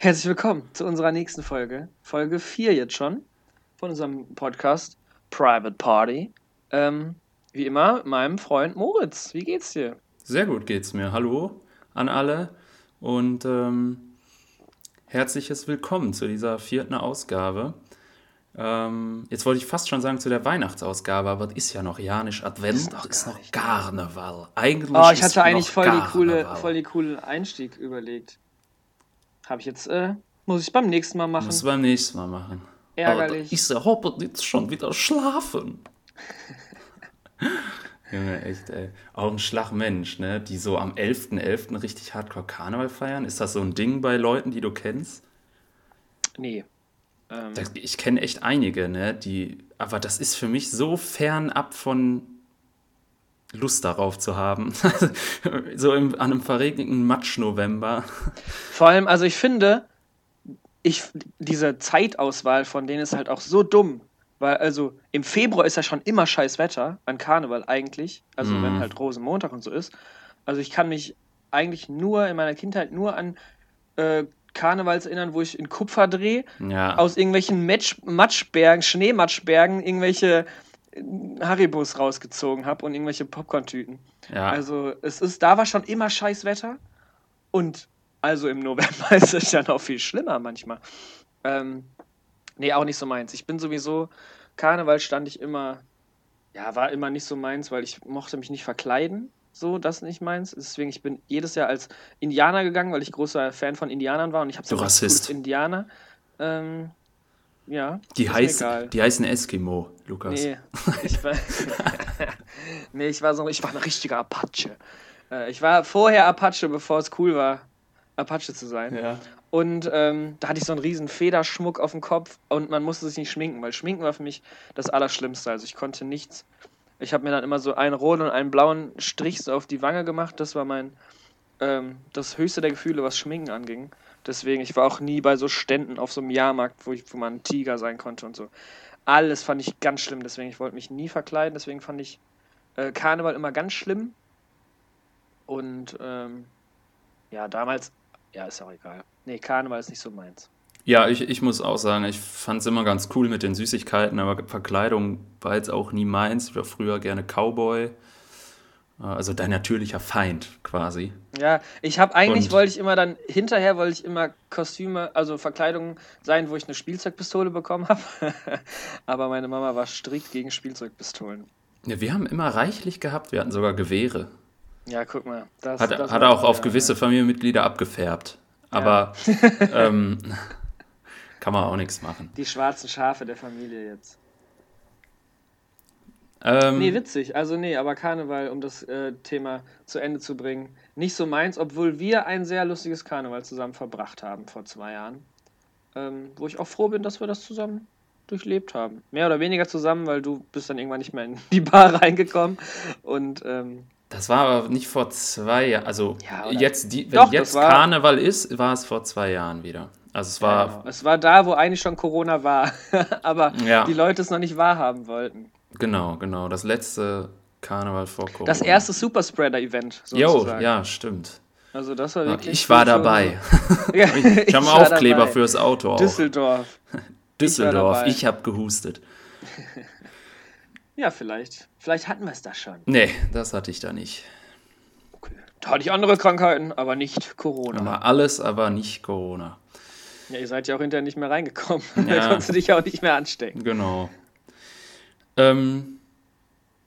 Herzlich willkommen zu unserer nächsten Folge. Folge 4 jetzt schon von unserem Podcast Private Party. Ähm, wie immer, meinem Freund Moritz. Wie geht's dir? Sehr gut geht's mir. Hallo an alle und ähm, herzliches Willkommen zu dieser vierten Ausgabe. Ähm, jetzt wollte ich fast schon sagen zu der Weihnachtsausgabe, aber es ist ja noch Janisch Advent, Ist noch ist noch. Karneval. Eigentlich Oh, ich ist hatte eigentlich voll die coole, Karneval. voll die coole Einstieg überlegt. Habe ich jetzt, äh, muss ich beim nächsten Mal machen. Muss beim nächsten Mal machen. Ärgerlich. Aber ist der jetzt schon wieder schlafen? Junge, echt, ey. Auch ein Schlagmensch, ne? Die so am 11.11. richtig hardcore Karneval feiern. Ist das so ein Ding bei Leuten, die du kennst? Nee. Ähm, Ich kenne echt einige, ne? Die, aber das ist für mich so fernab von Lust darauf zu haben. so im, an einem verregneten Matsch-November. Vor allem, also ich finde, ich, diese Zeitauswahl von denen ist halt auch so dumm. Weil, also, im Februar ist ja schon immer scheiß Wetter, an Karneval eigentlich. Also, Mhm. wenn halt Rosenmontag und so ist. Also, ich kann mich eigentlich nur in meiner Kindheit nur an äh, Karnevals erinnern, wo ich in Kupfer drehe, Ja. aus irgendwelchen Matsch, Matschbergen, Schneematschbergen, irgendwelche Haribos rausgezogen habe und irgendwelche Popcorn-Tüten. ja. Also, es ist, da war schon immer scheiß Wetter. Und also im November ist es ja noch viel schlimmer manchmal. Ähm, nee, auch nicht so meins. Ich bin sowieso, Karneval stand ich immer, ja, war immer nicht so meins, weil ich mochte mich nicht verkleiden. So, das nicht meins. Deswegen, ich bin jedes Jahr als Indianer gegangen, weil ich großer Fan von Indianern war und ich habe so Rassist. cooles Indianer. Ähm, ja. die, ist mir heißen, egal. die heißen Eskimo, Lukas. Nee, ich war, nee, ich war so, ich war ein richtiger Apache. Äh, ich war vorher Apache, bevor es cool war, Apache zu sein. Ja. Und ähm, da hatte ich so einen riesen Federschmuck auf dem Kopf und man musste sich nicht schminken, weil Schminken war für mich das Allerschlimmste. Also ich konnte nichts. Ich habe mir dann immer so einen roten und einen blauen Strich so auf die Wange gemacht. Das war mein ähm, das höchste der Gefühle, was Schminken anging. Deswegen, ich war auch nie bei so Ständen auf so einem Jahrmarkt, wo, ich, wo man ein Tiger sein konnte und so. Alles fand ich ganz schlimm, deswegen, ich wollte mich nie verkleiden, deswegen fand ich äh, Karneval immer ganz schlimm. Und ähm, ja, damals, ja, ist auch egal. Nee, Karneval ist nicht so meins. Ja, ich, ich muss auch sagen, ich fand es immer ganz cool mit den Süßigkeiten, aber Verkleidung war jetzt auch nie meins. Ich war früher gerne Cowboy. Also dein natürlicher Feind quasi. Ja, ich habe eigentlich Und- wollte ich immer dann hinterher wollte ich immer Kostüme, also Verkleidungen sein, wo ich eine Spielzeugpistole bekommen habe. Aber meine Mama war strikt gegen Spielzeugpistolen. Ja, wir haben immer reichlich gehabt. Wir hatten sogar Gewehre. Ja, guck mal. Das, Hat, das hat auch auf ja, gewisse Familienmitglieder abgefärbt. Aber ähm, kann man auch nichts machen. Die schwarzen Schafe der Familie jetzt. Ähm, Nee, witzig. Also nee, aber Karneval, um das äh, Thema zu Ende zu bringen, nicht so meins, obwohl wir ein sehr lustiges Karneval zusammen verbracht haben vor zwei Jahren. Ähm, wo ich auch froh bin, dass wir das zusammen durchlebt haben. Mehr oder weniger zusammen, weil du bist dann irgendwann nicht mehr in die Bar reingekommen. Und ähm, das war aber nicht vor zwei Jahren. Also Ja, jetzt, die, wenn Doch, jetzt Karneval ist, war es vor zwei Jahren wieder. Also es war, genau. es war da, wo eigentlich schon Corona war. aber Ja. die Leute es noch nicht wahrhaben wollten. Genau, genau, das letzte Karneval vor Corona. Das erste Superspreader-Event. Jo, ja, stimmt. Also das war wirklich. Ich war dabei. Ja, Ich habe einen Aufkleber dabei. fürs Auto auch. Düsseldorf. Düsseldorf. dabei. Ich habe gehustet. Ja, vielleicht. Vielleicht hatten wir es da schon. Nee, das hatte ich da nicht. Okay. Da hatte ich andere Krankheiten, aber nicht Corona. Aber alles, aber nicht Corona. Ja, ihr seid ja auch hinterher nicht mehr reingekommen. da Ja. konntest du dich auch nicht mehr anstecken. Genau. Ähm,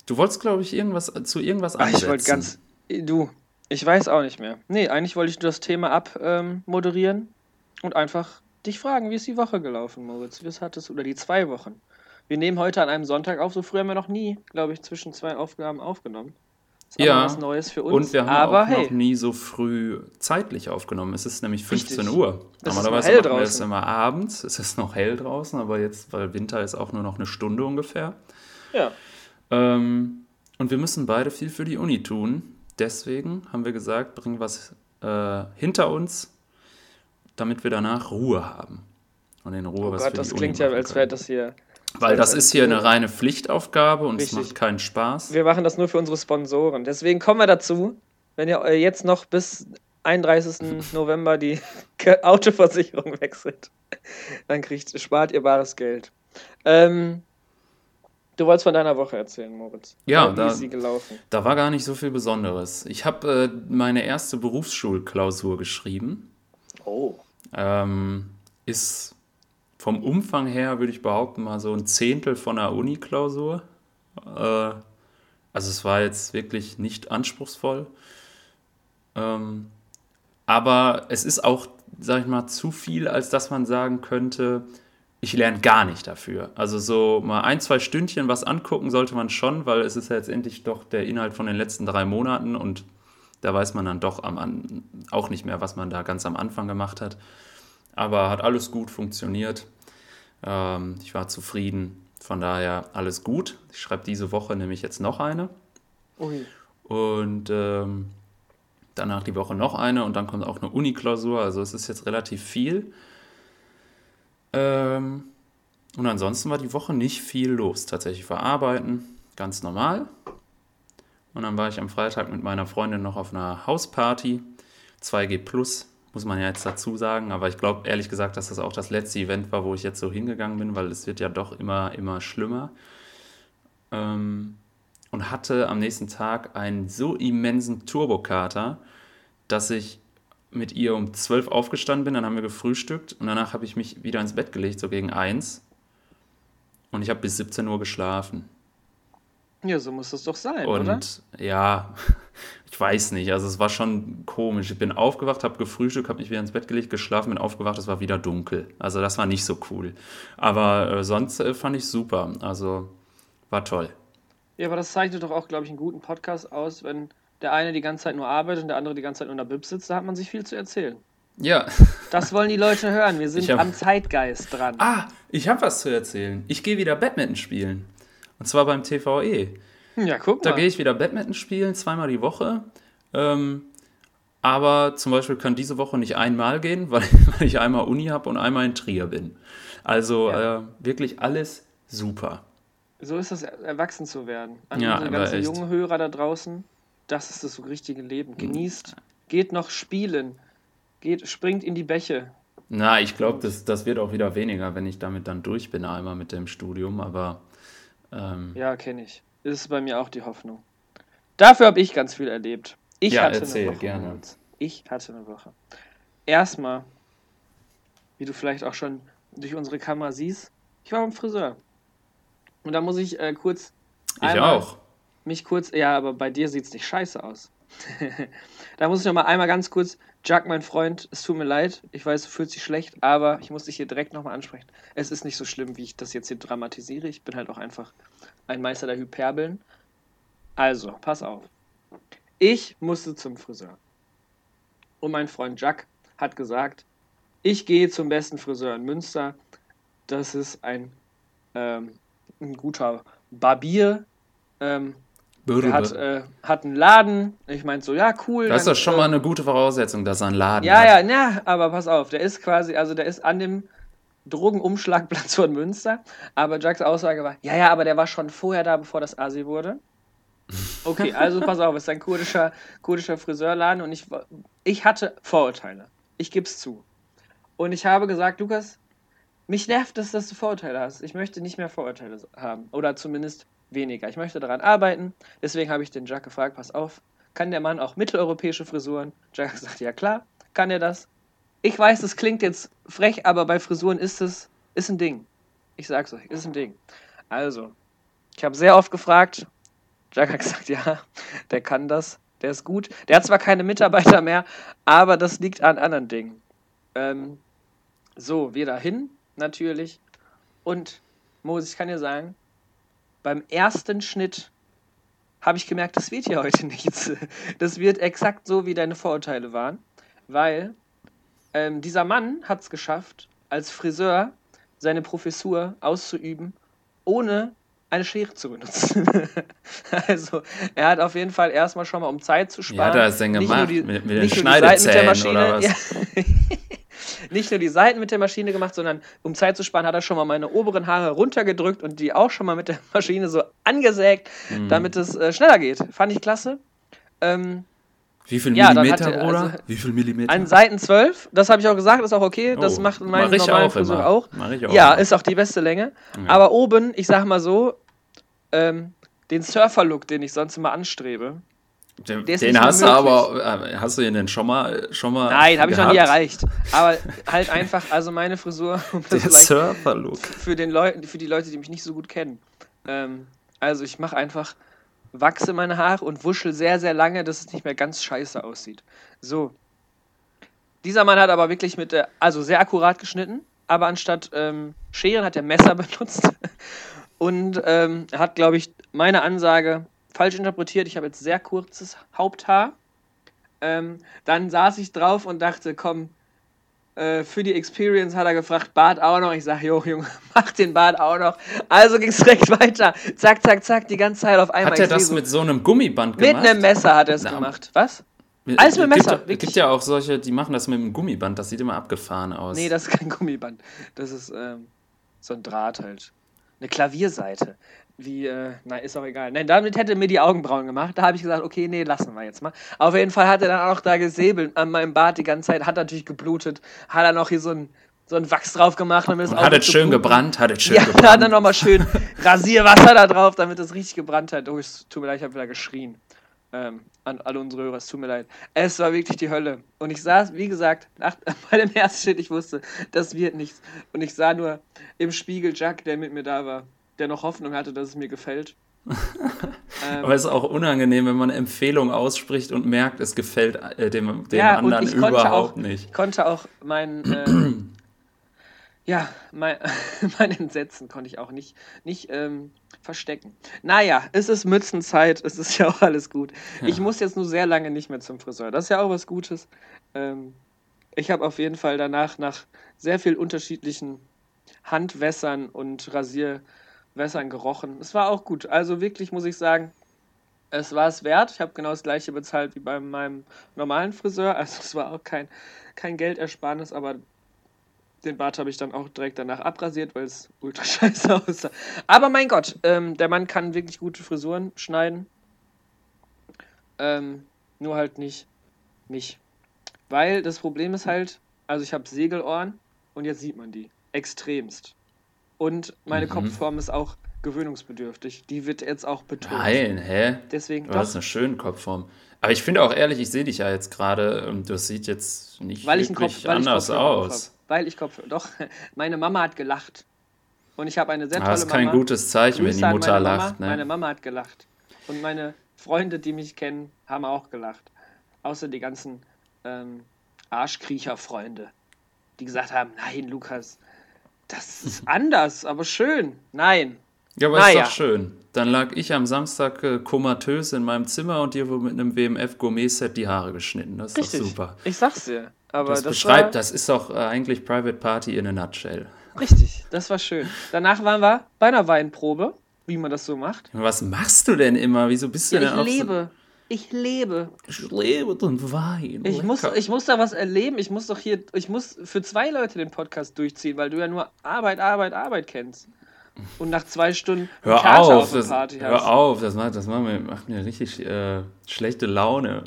du wolltest, glaube ich, irgendwas zu irgendwas ansetzen. ich wollte ganz. Du, ich weiß auch nicht mehr. Nee, eigentlich wollte ich das Thema abmoderieren ähm, und einfach dich fragen, wie ist die Woche gelaufen, Moritz? Wie es hattest oder die zwei Wochen? Wir nehmen heute an einem Sonntag auf, so früh haben wir noch nie, glaube ich, zwischen zwei Aufgaben aufgenommen. Das ist Ja. was Neues für uns. Und wir haben aber auch hey, noch nie so früh zeitlich aufgenommen. Es ist nämlich 15 Richtig. Uhr. Es ist Normalerweise machen wir es immer abends. Es ist noch hell draußen, aber jetzt, weil Winter ist auch nur noch eine Stunde ungefähr. Ja. Ähm, und wir müssen beide viel für die Uni tun. Deswegen haben wir gesagt, bringen was äh, hinter uns, damit wir danach Ruhe haben. Und in Ruhe Oh was Gott, für das die klingt Uni ja, als wäre das hier. Weil das ist hier eine so- reine Pflichtaufgabe und es Richtig. macht keinen Spaß. Wir machen das nur für unsere Sponsoren. Deswegen kommen wir dazu, wenn ihr äh, jetzt noch bis 31. November die Autoversicherung wechselt, dann kriegt, spart ihr bares Geld. Ähm, du wolltest von deiner Woche erzählen, Moritz. Ja, Wie da, ist sie gelaufen? da war gar nicht so viel Besonderes. Ich habe äh, meine erste Berufsschulklausur geschrieben. Oh. Ähm, ist vom Umfang her, würde ich behaupten, mal so ein Zehntel von einer Uni-Klausur. Äh, also es war jetzt wirklich nicht anspruchsvoll. Ähm, aber es ist auch, sag ich mal, zu viel, als dass man sagen könnte, ich lerne gar nicht dafür. Also so mal ein, zwei Stündchen was angucken sollte man schon, weil es ist ja letztendlich doch der Inhalt von den letzten drei Monaten und da weiß man dann doch am, an, auch nicht mehr, was man da ganz am Anfang gemacht hat. Aber hat alles gut funktioniert. Ähm, ich war zufrieden. Von daher alles gut. Ich schreibe diese Woche nämlich jetzt noch eine. Ui. Und ähm, danach die Woche noch eine und dann kommt auch eine Uni-Klausur. Also es ist jetzt relativ viel. Ähm, und ansonsten war die Woche nicht viel los. Tatsächlich war Arbeiten, ganz normal. Und dann war ich am Freitag mit meiner Freundin noch auf einer Hausparty. 2G Plus, muss man ja jetzt dazu sagen. Aber ich glaube ehrlich gesagt, dass das auch das letzte Event war, wo ich jetzt so hingegangen bin, weil es wird ja doch immer, immer schlimmer. Ähm, und hatte am nächsten Tag einen so immensen Turbokater, dass ich mit ihr um 12 aufgestanden bin, dann haben wir gefrühstückt und danach habe ich mich wieder ins Bett gelegt, so gegen 1. Und ich habe bis 17 Uhr geschlafen. Ja, so muss das doch sein, Und oder? ja, ich weiß nicht, also es war schon komisch. Ich bin aufgewacht, habe gefrühstückt, habe mich wieder ins Bett gelegt, geschlafen, bin aufgewacht, es war wieder dunkel. Also das war nicht so cool. Aber äh, sonst äh, fand ich super. Also war toll. Ja, aber das zeichnet doch auch, glaube ich, einen guten Podcast aus, wenn der eine die ganze Zeit nur arbeitet und der andere die ganze Zeit nur in der Bib sitzt, da hat man sich viel zu erzählen. Ja. Das wollen die Leute hören. Wir sind hab- am Zeitgeist dran. Ah, ich habe was zu erzählen. Ich gehe wieder Badminton spielen. Und zwar beim TVE. Ja, guck Da mal. gehe ich wieder Badminton spielen, zweimal die Woche. Ähm, aber zum Beispiel kann diese Woche nicht einmal gehen, weil, weil ich einmal Uni habe und einmal in Trier bin. Also Ja. äh, wirklich alles super. So ist es, erwachsen zu werden. An Ja, unsere ganzen jungen Hörer da draußen, das ist das richtige Leben. Genießt, geht noch spielen, geht, springt in die Bäche. Na, ich glaube, das, das wird auch wieder weniger, wenn ich damit dann durch bin, einmal mit dem Studium. Aber ähm, Ja, kenne ich. Ist bei mir auch die Hoffnung. Dafür habe ich ganz viel erlebt. Ich Ja, hatte erzähl, eine Woche. gerne. Ich hatte eine Woche. Erstmal, wie du vielleicht auch schon durch unsere Kamera siehst, ich war beim Friseur. Und da muss ich äh, kurz ich auch. Mich kurz, ja, aber bei dir sieht es nicht scheiße aus. da muss ich noch mal einmal ganz kurz, Jack, mein Freund, es tut mir leid, ich weiß, du fühlst dich schlecht, aber ich muss dich hier direkt nochmal ansprechen. Es ist nicht so schlimm, wie ich das jetzt hier dramatisiere. Ich bin halt auch einfach ein Meister der Hyperbeln. Also, pass auf. Ich musste zum Friseur. Und mein Freund Jack hat gesagt, ich gehe zum besten Friseur in Münster. Das ist ein, ähm, ein guter Barbier. Ähm, der hat, äh, hat einen Laden. Ich meinte so, ja, cool. das ist doch schon äh, mal eine gute Voraussetzung, dass er einen Laden Ja, hat. ja, ja, aber pass auf, der ist quasi, also der ist an dem Drogenumschlagplatz von Münster. Aber Jacks Aussage war, ja, ja, aber der war schon vorher da, bevor das Asi wurde. Okay, also pass auf, es ist ein kurdischer, kurdischer Friseurladen und ich, ich hatte Vorurteile. Ich gebe es zu. Und ich habe gesagt, Lukas, mich nervt es, dass du Vorurteile hast. Ich möchte nicht mehr Vorurteile haben. Oder zumindest weniger. Ich möchte daran arbeiten. Deswegen habe ich den Jack gefragt, pass auf, kann der Mann auch mitteleuropäische Frisuren? Jack gesagt, ja klar, kann er das. Ich weiß, das klingt jetzt frech, aber bei Frisuren ist es ist ein Ding. Ich sag's euch, ist ein Ding. Also, ich habe sehr oft gefragt. Jack hat gesagt, ja, der kann das, der ist gut. Der hat zwar keine Mitarbeiter mehr, aber das liegt an anderen Dingen. Ähm, so, wir dahin, natürlich. Und Moses, ich kann dir sagen, beim ersten Schnitt habe ich gemerkt, das wird hier heute nichts. Das wird exakt so, wie deine Vorurteile waren. Weil ähm, dieser Mann hat es geschafft, als Friseur seine Professur auszuüben, ohne eine Schere zu benutzen. also, er hat auf jeden Fall erstmal schon mal, um Zeit zu sparen. hat er das denn gemacht? die- mit, mit den Schneidezähnen oder was? Ja. nicht nur die Seiten mit der Maschine gemacht, sondern um Zeit zu sparen, hat er schon mal meine oberen Haare runtergedrückt und die auch schon mal mit der Maschine so angesägt, Mhm. damit es äh, schneller geht. Fand ich klasse. Ähm, Wie viel Ja, Millimeter, hat er- Bruder? also- Wie viel Millimeter? An Seiten 12, das habe ich auch gesagt, ist auch okay. Das Oh, macht meine mach ich normalen auch Frisur immer. auch. Mach ich auch Ja, immer. ist auch die beste Länge. Ja. Aber oben, ich sag mal so, ähm, den Surfer-Look, den ich sonst immer anstrebe. Den, den hast du aber, äh, hast du ihn denn schon mal, schon mal Nein, habe ich noch nie erreicht. Aber halt einfach, also meine Frisur, um Der das vielleicht Surfer-Look. für, den für die Leute, die mich nicht so gut kennen. Ähm, also ich mache einfach, wachse meine Haare und wuschel sehr, sehr lange, dass es nicht mehr ganz scheiße aussieht. So. Dieser Mann hat aber wirklich mit der, also sehr akkurat geschnitten, aber anstatt ähm, Scheren hat er Messer benutzt und ähm, hat, glaube ich, meine Ansage falsch interpretiert. Ich habe jetzt sehr kurzes Haupthaar. Ähm, dann saß ich drauf und dachte, komm, äh, für die Experience hat er gefragt, Bart auch noch. Ich sage, jo, Junge, mach den Bart auch noch. Also ging es direkt weiter. Zack, zack, zack, die ganze Zeit auf einmal. Hat er das mit so einem Gummiband mit gemacht? einem Messer hat er es gemacht. Was? Mit- alles mit es Messer, Gibt, es wirklich. gibt ja auch solche, die machen das mit einem Gummiband. Das sieht immer abgefahren aus. Nee, das ist kein Gummiband. Das ist ähm, so ein Draht halt. Eine Klavierseite. Wie, äh, na, ist auch egal. Nein, damit hätte er mir die Augenbrauen gemacht. Da habe ich gesagt, okay, nee, lassen wir jetzt mal. Auf jeden Fall hat er dann auch da gesäbelt an meinem Bart die ganze Zeit. Hat natürlich geblutet. Hat er noch hier so ein, so ein Wachs drauf gemacht. Damit es auch hat es schön bluten. gebrannt, hat es schön Ja, da hat gebrannt. er nochmal schön Rasierwasser da drauf, damit es richtig gebrannt hat. Oh, es tut mir leid, ich habe wieder geschrien. Ähm, an alle unsere Hörer, es tut mir leid. Es war wirklich die Hölle. Und ich saß, wie gesagt, nach, bei dem ersten Shit, ich wusste, das wird nichts. Und ich sah nur im Spiegel Jack, der mit mir da war, der noch Hoffnung hatte, dass es mir gefällt. ähm, Aber es ist auch unangenehm, wenn man eine Empfehlung ausspricht und merkt, es gefällt äh, dem, dem Ja, anderen überhaupt auch- nicht. Ich konnte auch mein, äh, ja, mein, mein Entsetzen konnte ich auch nicht, nicht ähm, verstecken. Naja, es ist Mützenzeit, es ist ja auch alles gut. Ich muss jetzt nur sehr lange nicht mehr zum Friseur. Das ist ja auch was Gutes. Ähm, ich habe auf jeden Fall danach nach sehr viel unterschiedlichen Handwässern und Rasierwässern gerochen. Es war auch gut. Also wirklich muss ich sagen, es war es wert. Ich habe genau das gleiche bezahlt wie bei meinem normalen Friseur. Also es war auch kein, kein Geldersparnis, aber den Bart habe ich dann auch direkt danach abrasiert, weil es ultra scheiße aussah. Aber mein Gott, ähm, der Mann kann wirklich gute Frisuren schneiden. Ähm, nur halt nicht mich. Weil das Problem ist halt, also ich habe Segelohren und jetzt sieht man die. Extremst. Und meine Mhm. Kopfform ist auch gewöhnungsbedürftig. Die wird jetzt auch betont. Nein, hä? Deswegen Du hast doch, eine schöne Kopfform. Aber ich finde auch ehrlich, ich sehe dich ja jetzt gerade und das sieht jetzt nicht weil wirklich Kopf, anders aus. hab. Weil ich Kopfhörer. Doch, meine Mama hat gelacht. Und ich habe eine sehr Ah, tolle Das ist kein Mama. gutes Zeichen, wenn die Grüße Mutter meine lacht. Mama. Meine Ne? Mama hat gelacht. Und meine Freunde, die mich kennen, haben auch gelacht. Außer die ganzen ähm, Arschkriecher-Freunde, die gesagt haben, nein, Lukas, das ist anders, aber schön. Nein. Ja, aber Naja. ist doch schön. Dann lag ich am Samstag äh, komatös in meinem Zimmer und dir wurde mit einem WMF-Gourmet-Set die Haare geschnitten. Das ist Richtig. doch super. Ich sag's dir. Aber Das, das, beschreibt, war, das ist doch äh, eigentlich Private Party in a nutshell. Richtig, das war schön. Danach waren wir bei einer Weinprobe, wie man das so macht. Was machst du denn immer? Wieso bist du Ja, denn ich lebe. Ich lebe. Ich lebe den Wein. Ich muss, ich muss da was erleben. Ich muss doch hier, ich muss für zwei Leute den Podcast durchziehen, weil du ja nur Arbeit, Arbeit, Arbeit kennst. Und nach zwei Stunden Hör Kater auf, der das, Party hast. hör auf, das macht, das macht mir, macht mir richtig äh, schlechte Laune.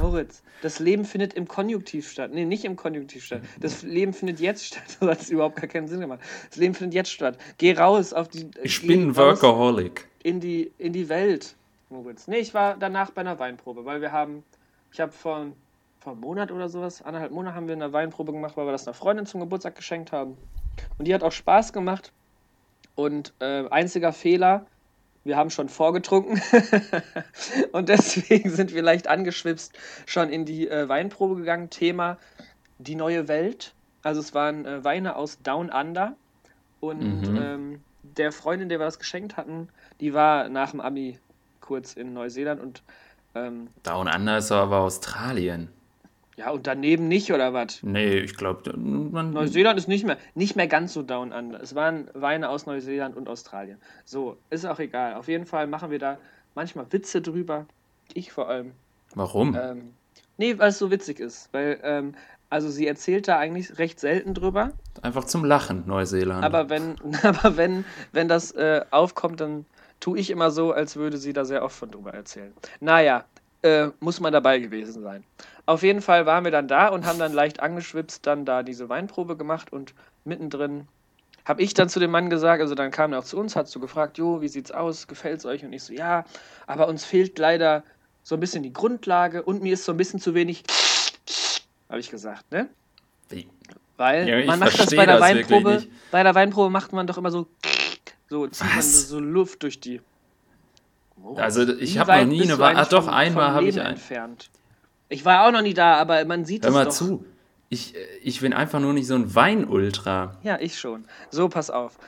Moritz, das Leben findet im Konjunktiv statt. Nee, nicht im Konjunktiv statt. Das Leben findet jetzt statt. Das hat überhaupt gar keinen Sinn gemacht. Das Leben findet jetzt statt. Geh raus auf die. Ich bin ein Workaholic. In die, in die Welt, Moritz. Nee, ich war danach bei einer Weinprobe, weil wir haben. Ich habe vor, vor einem Monat oder sowas, anderthalb Monate haben wir eine Weinprobe gemacht, weil wir das einer Freundin zum Geburtstag geschenkt haben. Und die hat auch Spaß gemacht. Und äh, einziger Fehler, wir haben schon vorgetrunken und deswegen sind wir leicht angeschwipst schon in die äh, Weinprobe gegangen. Thema die neue Welt. Also es waren äh, Weine aus Down Under und Mhm. ähm, der Freundin, der wir das geschenkt hatten, die war nach dem Abi kurz in Neuseeland und ähm, Down Under ist aber Australien. ja und daneben nicht oder was? Nee, ich glaube, man. Neuseeland ist nicht mehr, nicht mehr ganz so down under. Es waren Weine aus Neuseeland und Australien. So, ist auch egal. Auf jeden Fall machen wir da manchmal Witze drüber. Ich vor allem. Warum? Ähm, nee, weil es so witzig ist. Weil, ähm, also sie erzählt da eigentlich recht selten drüber. Einfach zum Lachen, Neuseeland. Aber wenn, aber wenn, wenn das äh, aufkommt, dann tue ich immer so, als würde sie da sehr oft von drüber erzählen. Naja, äh, muss man dabei gewesen sein. Auf jeden Fall waren wir dann da und haben dann leicht angeschwipst, dann da diese Weinprobe gemacht und mittendrin habe ich dann zu dem Mann gesagt, also dann kam er auch zu uns, hat so gefragt, jo, wie sieht's aus, gefällt's euch? Und ich so, ja, aber uns fehlt leider so ein bisschen die Grundlage und mir ist so ein bisschen zu wenig, habe ich gesagt, ne? Weil Ja, man macht das bei der das Weinprobe, bei der Weinprobe macht man doch immer so, so zieht man Was? so Luft durch die. Also, ich habe noch nie eine. Ah, eigentlich doch, einmal habe ich ein. entfernt. Ich war auch noch nie da, aber man sieht Hör es mal doch. zu. Ich, äh, ich bin einfach nur nicht so ein Weinultra. Ja, ich schon. So, pass auf.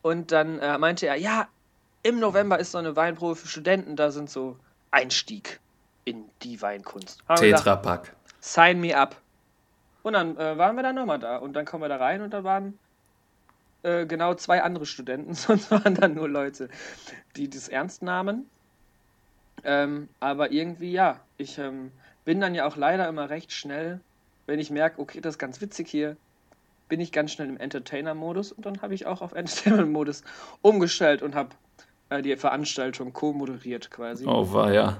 Und dann äh, meinte er, ja, im November ist so eine Weinprobe für Studenten, da sind so Einstieg in die Weinkunst. Tetrapack. Sign me up. Und dann äh, waren wir dann nochmal da. Und dann kommen wir da rein und da waren äh, genau zwei andere Studenten. Sonst waren dann nur Leute, die das ernst nahmen. Ähm, aber irgendwie, ja, ich ähm, bin dann ja auch leider immer recht schnell, wenn ich merke, okay, das ist ganz witzig hier, bin ich ganz schnell im Entertainer-Modus und dann habe ich auch auf Entertainment-Modus umgestellt und habe äh, die Veranstaltung co-moderiert quasi. Oh, war ja.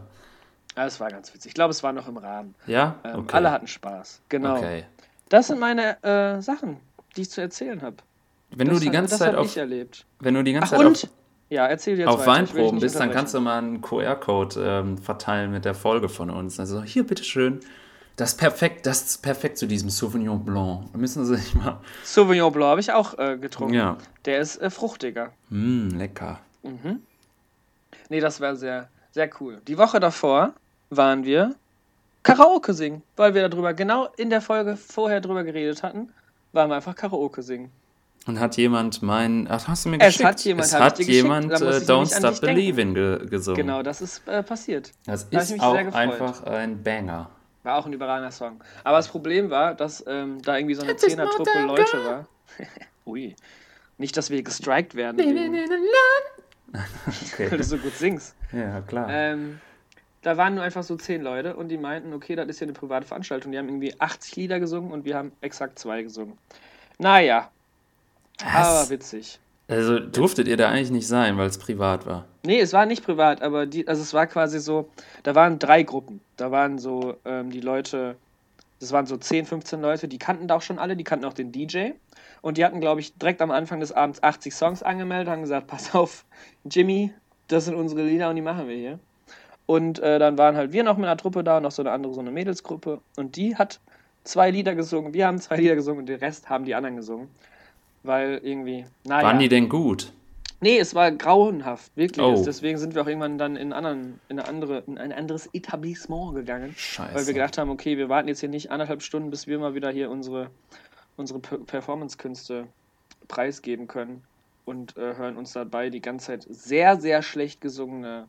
Ja, es war ganz witzig. Ich glaube, es war noch im Rahmen. Ja? Ähm, Okay. Alle hatten Spaß. Genau. Okay. Das sind meine äh, Sachen, die ich zu erzählen habe. Wenn du die ganze das Zeit auf, wenn du die ganze Ach Zeit und? auf, Ja, erzähl jetzt auf weiter. Weinproben bist, dann kannst du mal einen QR-Code ähm, verteilen mit der Folge von uns. Also hier, bitteschön. Das ist perfekt, das ist perfekt zu diesem Sauvignon Blanc. Müssen Sie sich mal. Sauvignon Blanc habe ich auch äh, getrunken. Ja. Der ist äh, fruchtiger. Mm, lecker. Mhm. Nee, das war sehr, sehr cool. Die Woche davor waren wir Karaoke singen, weil wir darüber genau in der Folge vorher drüber geredet hatten, waren wir einfach Karaoke singen. Und hat jemand mein. Ach, hast du mir Es geschickt? hat jemand, es hat jemand äh, Don't Stop. Believing ge gesungen. Genau, das ist äh, passiert. Das Da ist auch einfach ein Banger. War auch ein überragender Song. Aber das Problem war, dass ähm, da irgendwie so eine Zehner-Truppe Leute war. Ui. Nicht, dass wir gestrikt werden, wegen, weil Okay. du so gut singst. Ja, klar. Ähm, da waren nur einfach so zehn Leute und die meinten, okay, das ist ja eine private Veranstaltung. Die haben irgendwie 80 Lieder gesungen und wir haben exakt zwei gesungen. Naja, aber witzig. Also durftet ihr da eigentlich nicht sein, weil es privat war. Nee, es war nicht privat, aber die, also es war quasi so, da waren drei Gruppen. Da waren so ähm, die Leute, das waren so 10, 15 Leute, die kannten da auch schon alle, die kannten auch den DJ. Und die hatten, glaube ich, direkt am Anfang des Abends 80 Songs angemeldet, haben gesagt, pass auf, Jimmy, das sind unsere Lieder und die machen wir hier. Und äh, dann waren halt wir noch mit einer Truppe da, noch so eine andere, so eine Mädelsgruppe. Und die hat zwei Lieder gesungen, wir haben zwei Lieder gesungen und den Rest haben die anderen gesungen. Weil irgendwie, naja. Waren die denn gut? Nee, es war grauenhaft, wirklich. Oh. Deswegen sind wir auch irgendwann dann in, anderen, in, eine andere, in ein anderes Etablissement gegangen. Scheiße. Weil wir gedacht haben, okay, wir warten jetzt hier nicht anderthalb Stunden, bis wir mal wieder hier unsere, unsere Per- Performance-Künste preisgeben können. Und äh, hören uns dabei die ganze Zeit sehr, sehr schlecht gesungene.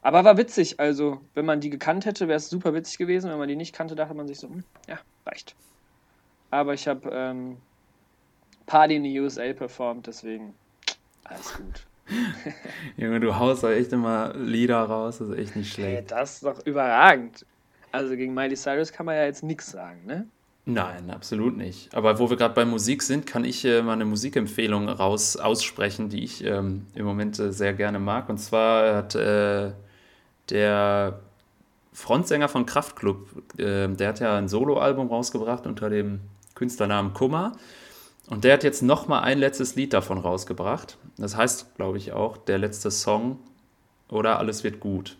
Aber war witzig, also, wenn man die gekannt hätte, wäre es super witzig gewesen. Wenn man die nicht kannte, dachte man sich so, hm, ja, reicht. Aber ich habe ähm, Party in the USA performt, deswegen alles gut. Junge, du haust da echt immer Lieder raus, das ist echt nicht Hey, schlecht. das ist doch überragend. Also gegen Miley Cyrus kann man ja jetzt nichts sagen, ne? Nein, absolut nicht. Aber wo wir gerade bei Musik sind, kann ich äh, mal eine Musikempfehlung raus aussprechen, die ich ähm, im Moment äh, sehr gerne mag. Und zwar hat äh, der Frontsänger von Kraftklub, äh, der hat ja ein Soloalbum rausgebracht unter dem Künstlernamen Kummer. Und der hat jetzt noch mal ein letztes Lied davon rausgebracht. Das heißt, glaube ich, auch der letzte Song oder Alles wird gut.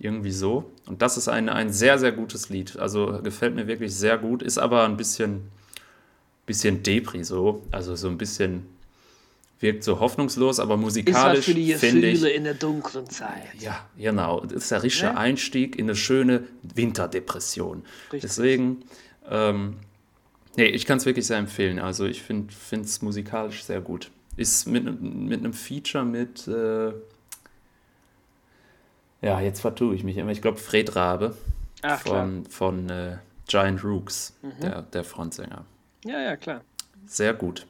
Irgendwie so. Und das ist ein, ein sehr, sehr gutes Lied. Also gefällt mir wirklich sehr gut. Ist aber ein bisschen, bisschen Depri so. Also so ein bisschen wirkt so hoffnungslos, aber musikalisch finde ich. in der dunklen Zeit. Ja, genau. Das ist der richtige Ne? Einstieg in eine schöne Winterdepression. Richtig. Deswegen, ähm, nee, ich kann es wirklich sehr empfehlen. Also ich finde es musikalisch sehr gut. Ist mit, mit einem Feature mit, äh, ja, jetzt vertue ich mich immer. Ich glaube, Fred Rabe Ach, klar. von, von äh, Giant Rooks, Mhm. der, der Frontsänger. Ja, ja, klar. Sehr gut.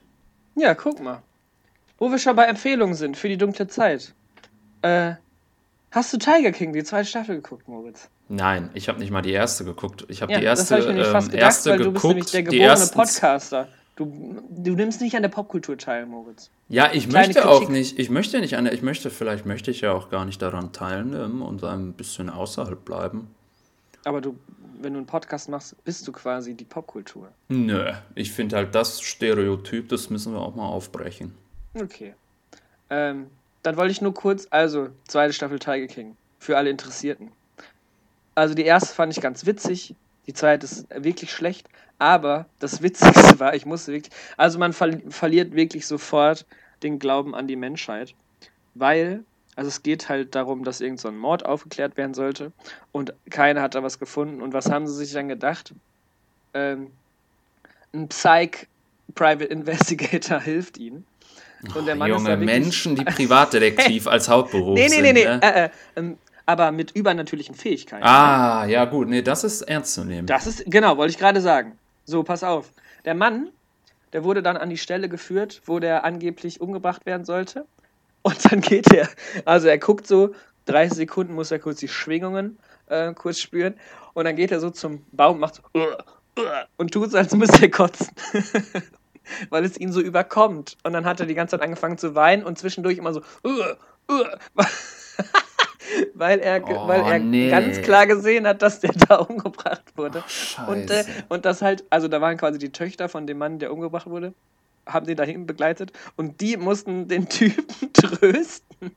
Ja, guck mal. Wo wir schon bei Empfehlungen sind für die dunkle Zeit. Äh, hast du Tiger King, die zweite Staffel geguckt, Moritz? Nein, ich habe nicht mal die erste geguckt. Ich habe Ja, die das erste, habe ich mir nicht ähm, fast gedacht, erste weil du bist nämlich geguckt. der geborene ersten Podcaster. Du, du nimmst nicht an der Popkultur teil, Moritz. Ja, ich Kleine möchte auch Kritik. nicht, ich möchte nicht an der, ich möchte, vielleicht möchte ich ja auch gar nicht daran teilnehmen und ein bisschen außerhalb bleiben. Aber du, wenn du einen Podcast machst, bist du quasi die Popkultur. Nö, ich finde halt das Stereotyp, das müssen wir auch mal aufbrechen. Okay. Ähm, dann wollte ich nur kurz, also, zweite Staffel Tiger King. Für alle Interessierten. Also die erste fand ich ganz witzig, die zweite ist wirklich schlecht, aber das Witzigste war, ich musste wirklich, also man ver verliert wirklich sofort den Glauben an die Menschheit, weil, also es geht halt darum, dass irgend so ein Mord aufgeklärt werden sollte und keiner hat da was gefunden und was haben sie sich dann gedacht? Ähm, ein Psych Private Investigator hilft ihnen. Und der Mann ist Junge wirklich, Menschen, die Privatdetektiv als Hauptberuf Nee, nee, sind. nee, nee. ne? Äh, äh, ähm, aber mit übernatürlichen Fähigkeiten. Ah, ja gut, nee, das ist ernst zu nehmen. Das ist, genau, wollte ich gerade sagen. So, pass auf. Der Mann, der wurde dann an die Stelle geführt, wo der angeblich umgebracht werden sollte. Und dann geht er, also er guckt so, 30 Sekunden muss er kurz die Schwingungen äh, kurz spüren. Und dann geht er so zum Baum, macht so und tut so, als müsste er kotzen. Weil es ihn so überkommt. Und dann hat er die ganze Zeit angefangen zu weinen und zwischendurch immer so, weil er, Oh, weil er nee. ganz klar gesehen hat, dass der da umgebracht wurde. Und, äh, und das halt, also da waren quasi die Töchter von dem Mann, der umgebracht wurde, haben den dahin begleitet und die mussten den Typen trösten.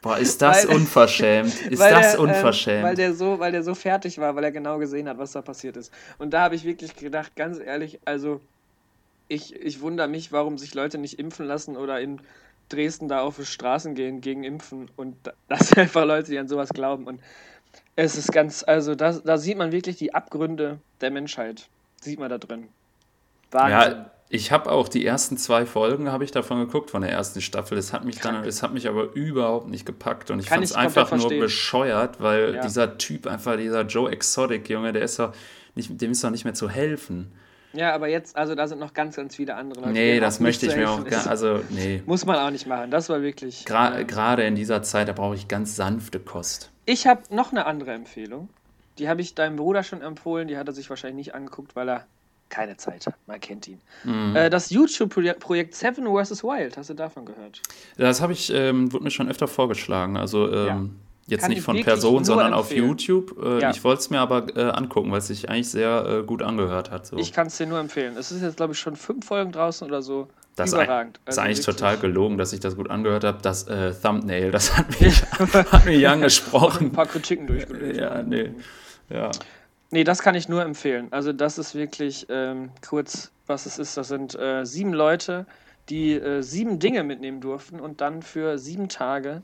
Boah, ist das weil- unverschämt. Ist das der, ähm, unverschämt. weil, der so, weil der so fertig war, weil er genau gesehen hat, was da passiert ist. Und da habe ich wirklich gedacht, ganz ehrlich, also ich, ich wundere mich, warum sich Leute nicht impfen lassen oder in Dresden da auf die Straßen gehen gegen Impfen. Und da- das sind einfach Leute, die an sowas glauben. Und es ist ganz, also da, da sieht man wirklich die Abgründe der Menschheit. Sieht man da drin. Wahnsinn. Ja, ich habe auch die ersten zwei Folgen habe ich davon geguckt von der ersten Staffel. Es hat mich dann, es hat mich aber überhaupt nicht gepackt und ich fand es einfach nur verstehen. bescheuert, weil Ja. dieser Typ einfach dieser Joe Exotic Junge, der ist doch nicht, dem ist doch nicht mehr zu helfen. Ja, aber jetzt, also da sind noch ganz, ganz viele andere Leute. Nee, das möchte ich mir auch gar, also nee. Muss man auch nicht machen. Das war wirklich. Gra äh, Gerade in dieser Zeit, da brauche ich ganz sanfte Kost. Ich habe noch eine andere Empfehlung. Die habe ich deinem Bruder schon empfohlen. Die hat er sich wahrscheinlich nicht angeguckt, weil er keine Zeit hat. Man kennt ihn. Mhm. Äh, das YouTube-Projekt Seven vs. Wild. Hast du davon gehört? Das habe ich, ähm, wurde mir schon öfter vorgeschlagen. Also ähm, jetzt nicht ich von Person, sondern auf empfehlen. YouTube. Äh, Ja. Ich wollte es mir aber äh, angucken, weil es sich eigentlich sehr äh, gut angehört hat. So. Ich kann es dir nur empfehlen. Es ist jetzt, glaube ich, schon fünf Folgen draußen oder so. Das ist, ein, Überragend. ist Also eigentlich total gelogen, dass ich das gut angehört habe. Das äh, Thumbnail, das hat mich, hat mich Ein angesprochen. paar Kritiken durchgelesen. ja, nee. Ja. Nee, das kann ich nur empfehlen. Also das ist wirklich ähm, kurz, was es ist. Das sind äh, sieben Leute, die äh, sieben Dinge mitnehmen durften und dann für sieben Tage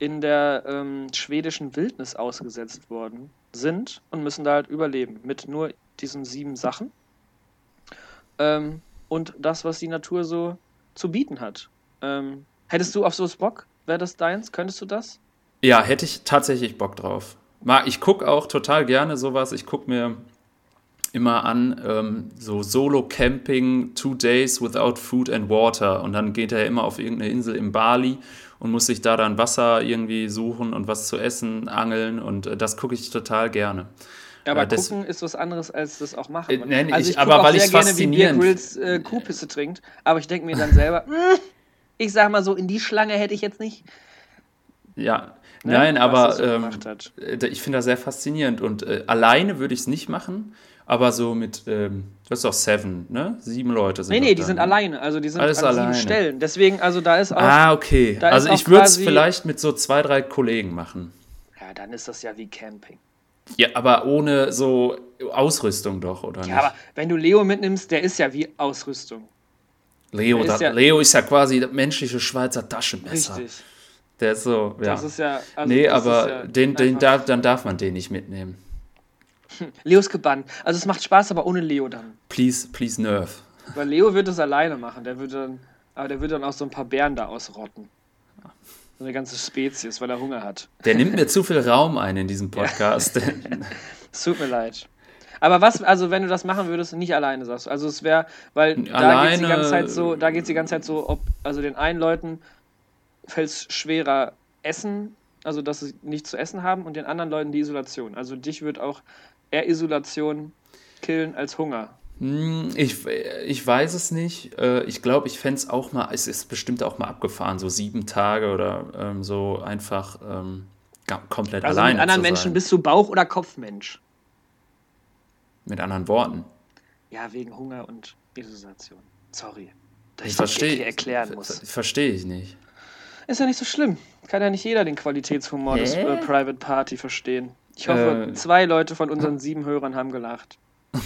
in der ähm, schwedischen Wildnis ausgesetzt worden sind und müssen da halt überleben mit nur diesen sieben Sachen ähm, und das, was die Natur so zu bieten hat. Ähm, hättest du auf sowas Bock? Wäre das deins? Könntest du das? ja, hätte ich tatsächlich Bock drauf. Ich gucke auch total gerne sowas. Ich gucke mir immer an, ähm, so Solo-Camping, two days without food and water. Und dann geht er immer auf irgendeine Insel in Bali und muss sich da dann Wasser irgendwie suchen und was zu essen, angeln. Und äh, das gucke ich total gerne. Aber Ja, das- gucken ist was anderes als das auch machen. Äh, nein, also ich- guck aber weil sehr ich's gerne, wie faszinierend- Grylls äh, Kuhpisse trinkt, aber ich denke mir dann selber, "Mm, ich sag mal so, in die Schlange hätte ich jetzt nicht. Ja, ne, nein, aber er so ähm, äh, ich finde das sehr faszinierend. Und äh, alleine würde ich es nicht machen, aber so mit, ähm, das ist doch Seven, ne? Sieben Leute sind Nee, nee, die sind ne? alleine, also die sind Alles an sieben alleine. Stellen. Deswegen, also da ist auch, Ah, okay. Da Also ich würde es vielleicht mit so zwei, drei Kollegen machen. ja, dann ist das ja wie Camping. Ja, aber ohne so Ausrüstung doch, oder Ja, nicht? aber wenn du Leo mitnimmst, der ist ja wie Ausrüstung. Leo, der ist da, ja- Leo ist ja quasi das menschliche Schweizer Taschenmesser. Richtig. Der ist so, ja. Das ist ja. Also nee, aber ja den, den darf, dann darf man den nicht mitnehmen. Leo ist gebannt. Also es macht Spaß, aber ohne Leo dann. Please, please nerf. Weil Leo wird es alleine machen. Der würde dann, aber der würde dann auch so ein paar Bären da ausrotten. So eine ganze Spezies, weil er Hunger hat. Der nimmt mir zu viel Raum ein in diesem Podcast. Es tut mir leid. Aber was, also wenn du das machen würdest, nicht alleine sagst du. Also es wäre, weil da geht die Alleine- ganze Zeit so, da geht die ganze Zeit so, ob, also den einen Leuten fällt es schwerer essen, also dass sie nichts zu essen haben und den anderen Leuten die Isolation. Also dich wird auch eher Isolation killen als Hunger. Hm, Ich, ich weiß es nicht. Äh, Ich glaube, ich fände es auch mal, es ist bestimmt auch mal abgefahren, so sieben Tage oder ähm, so einfach ähm, komplett Also alleine mit anderen Menschen bist du Bauch- oder Kopfmensch? Mit anderen Worten. Ja, wegen Hunger und Isolation. Sorry. Dass Ich ich verstehe. erklären muss. Verstehe ich nicht. Ist ja nicht so schlimm. Kann ja nicht jeder den Qualitätshumor des Hä? äh, Private Party verstehen. Ich hoffe, Äh. zwei Leute von unseren sieben Hörern haben gelacht.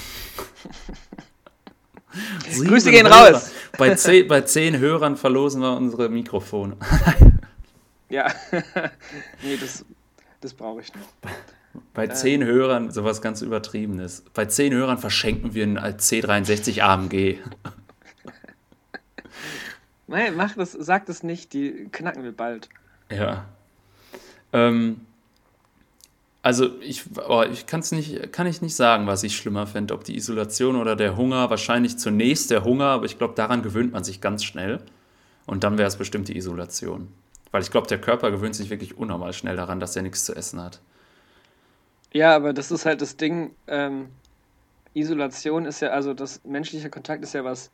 Grüße gehen Hörer. raus. Bei zehn, bei zehn Hörern verlosen wir unsere Mikrofone. Ja. nee, das, das brauche ich noch. Bei zehn Hörern sowas ganz Übertriebenes. Bei zehn Hörern verschenken wir einen C63 AMG. Nein, mach das, sag das nicht, die knacken wir bald. Ja. Ähm, also ich, oh, ich kann's nicht, kann ich nicht sagen, was ich schlimmer fände, ob die Isolation oder der Hunger. Wahrscheinlich zunächst der Hunger, aber ich glaube, daran gewöhnt man sich ganz schnell. Und dann wäre es bestimmt die Isolation. Weil ich glaube, der Körper gewöhnt sich wirklich unnormal schnell daran, dass er nichts zu essen hat. Ja, aber das ist halt das Ding. Ähm, Isolation ist ja, also das menschliche Kontakt ist ja was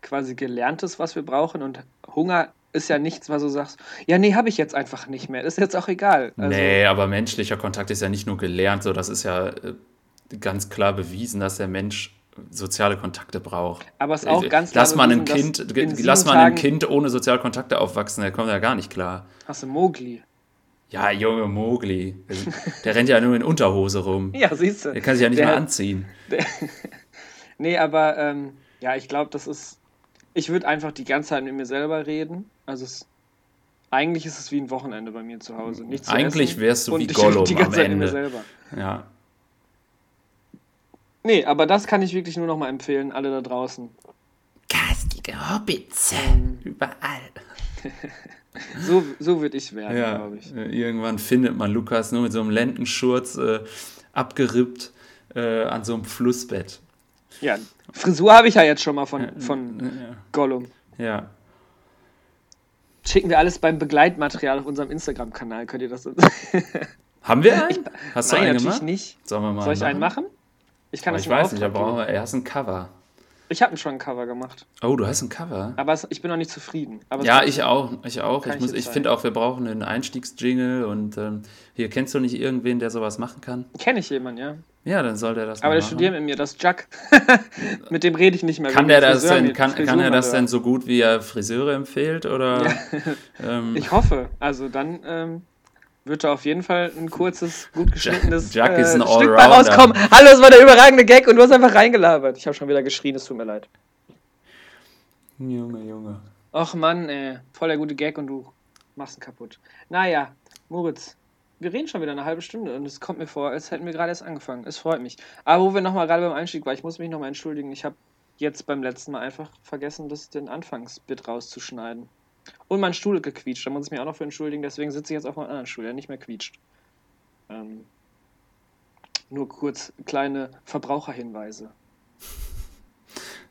quasi Gelerntes, was wir brauchen. Und Hunger ist ja nichts, was du sagst, ja, nee, habe ich jetzt einfach nicht mehr. Ist jetzt auch egal. Also, nee, aber menschlicher Kontakt ist ja nicht nur gelernt, so das ist ja äh, ganz klar bewiesen, dass der Mensch soziale Kontakte braucht. Aber es ist auch ganz lass klar mal ein Kind, lass mal ein Kind ohne soziale Kontakte aufwachsen, der kommt ja gar nicht klar. Hast du Mowgli? Ja, Junge Mogli. Der, der rennt ja nur in Unterhose rum. Ja, siehst du. Der kann sich ja nicht Der- mal anziehen. Nee, aber ähm, ja, ich glaube, das ist. Ich würde einfach die ganze Zeit mit mir selber reden. Also es, eigentlich ist es wie ein Wochenende bei mir zu Hause. Nichts zu Eigentlich wärst du wie ich rede Gollum die ganze am Zeit mit mir selber. Ja. Nee, aber das kann ich wirklich nur noch mal empfehlen, alle da draußen. Garstige Hobbits. Ähm. Überall. So, so würde ich werden, Ja, glaube ich. äh, irgendwann findet man Lukas nur mit so einem Lendenschurz äh, abgerippt äh, an so einem Flussbett. Ja, Frisur habe ich ja jetzt schon mal von, von Gollum. Ja. Schicken wir alles beim Begleitmaterial auf unserem Instagram-Kanal. Könnt ihr das? Haben wir einen? Hast du Nein, einen natürlich gemacht? nicht. Sollen wir mal Soll ich einen machen? Ich kann Aber das ich weiß nicht, geben. wir erst ein Cover. Ich habe schon ein Cover gemacht. Oh, du hast ein Cover? Aber es, ich bin noch nicht zufrieden. Aber Ja, ich auch. Ich auch. Ich, ich muss- ich finde auch, wir brauchen einen Einstiegsjingle und ähm, hier kennst du nicht irgendwen, der sowas machen kann? Kenne ich jemanden, ja. Ja, dann soll der das Aber der machen. studiert mit mir, das Jack. mit dem rede ich nicht mehr. Kann der das Friseur- denn, kann, kann er das denn so gut, wie er Friseure empfiehlt? Oder ähm, Ich hoffe. Also dann ähm, wird da auf jeden Fall ein kurzes, gut geschnittenes Jack ist ein Stück bei rauskommen. Hallo, das war der überragende Gag und du hast einfach reingelabert. Ich habe schon wieder geschrien, es tut mir leid. Junge, Junge. Och Mann, ey. Voll der gute Gag und du machst ihn kaputt. Naja, Moritz, wir reden schon wieder eine halbe Stunde und es kommt mir vor, als hätten wir gerade erst angefangen. Es freut mich. Aber wo wir nochmal gerade beim Einstieg waren, ich muss mich nochmal entschuldigen. Ich habe jetzt beim letzten Mal einfach vergessen, das den Anfangsbit rauszuschneiden. Und mein Stuhl gequietscht. Da muss ich mich auch noch für entschuldigen. Deswegen sitze ich jetzt auf einem anderen Stuhl, der nicht mehr quietscht. Ähm, nur kurz kleine Verbraucherhinweise.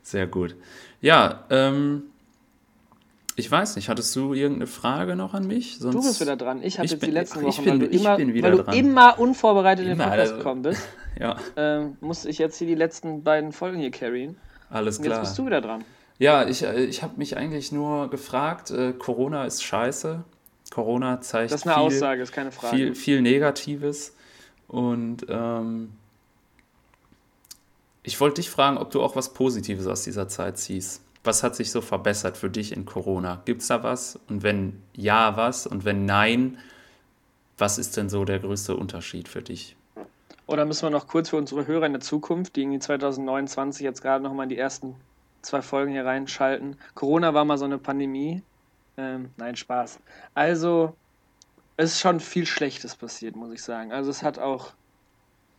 Sehr gut. Ja, ähm, ich weiß nicht, hattest du irgendeine Frage noch an mich? Sonst, Du bist wieder dran. Ich habe Ich jetzt bin- die letzten ach, ich Wochen, bin- weil, du ich immer, bin wieder weil du immer unvorbereitet in den Immer, Podcast also- gekommen bist, Ja, ähm, musste ich jetzt hier die letzten beiden Folgen hier carryen. alles Und jetzt klar. bist du wieder dran. Ja, ich, äh, ich habe mich eigentlich nur gefragt, äh, Corona ist scheiße. Corona zeigt Das ist eine viel, Aussage, ist keine Frage. viel, viel Negatives. Und ähm, ich wollte dich fragen, ob du auch was Positives aus dieser Zeit ziehst. Was hat sich so verbessert für dich in Corona? Gibt es da was? Und wenn ja, was? Und wenn nein, was ist denn so der größte Unterschied für dich? Oder müssen wir noch kurz für unsere Hörer in der Zukunft, die irgendwie 2029 jetzt gerade nochmal die ersten zwei Folgen hier reinschalten. Corona war mal so eine Pandemie. Ähm, nein, Spaß. Also, es ist schon viel Schlechtes passiert, muss ich sagen. Also, es hat auch,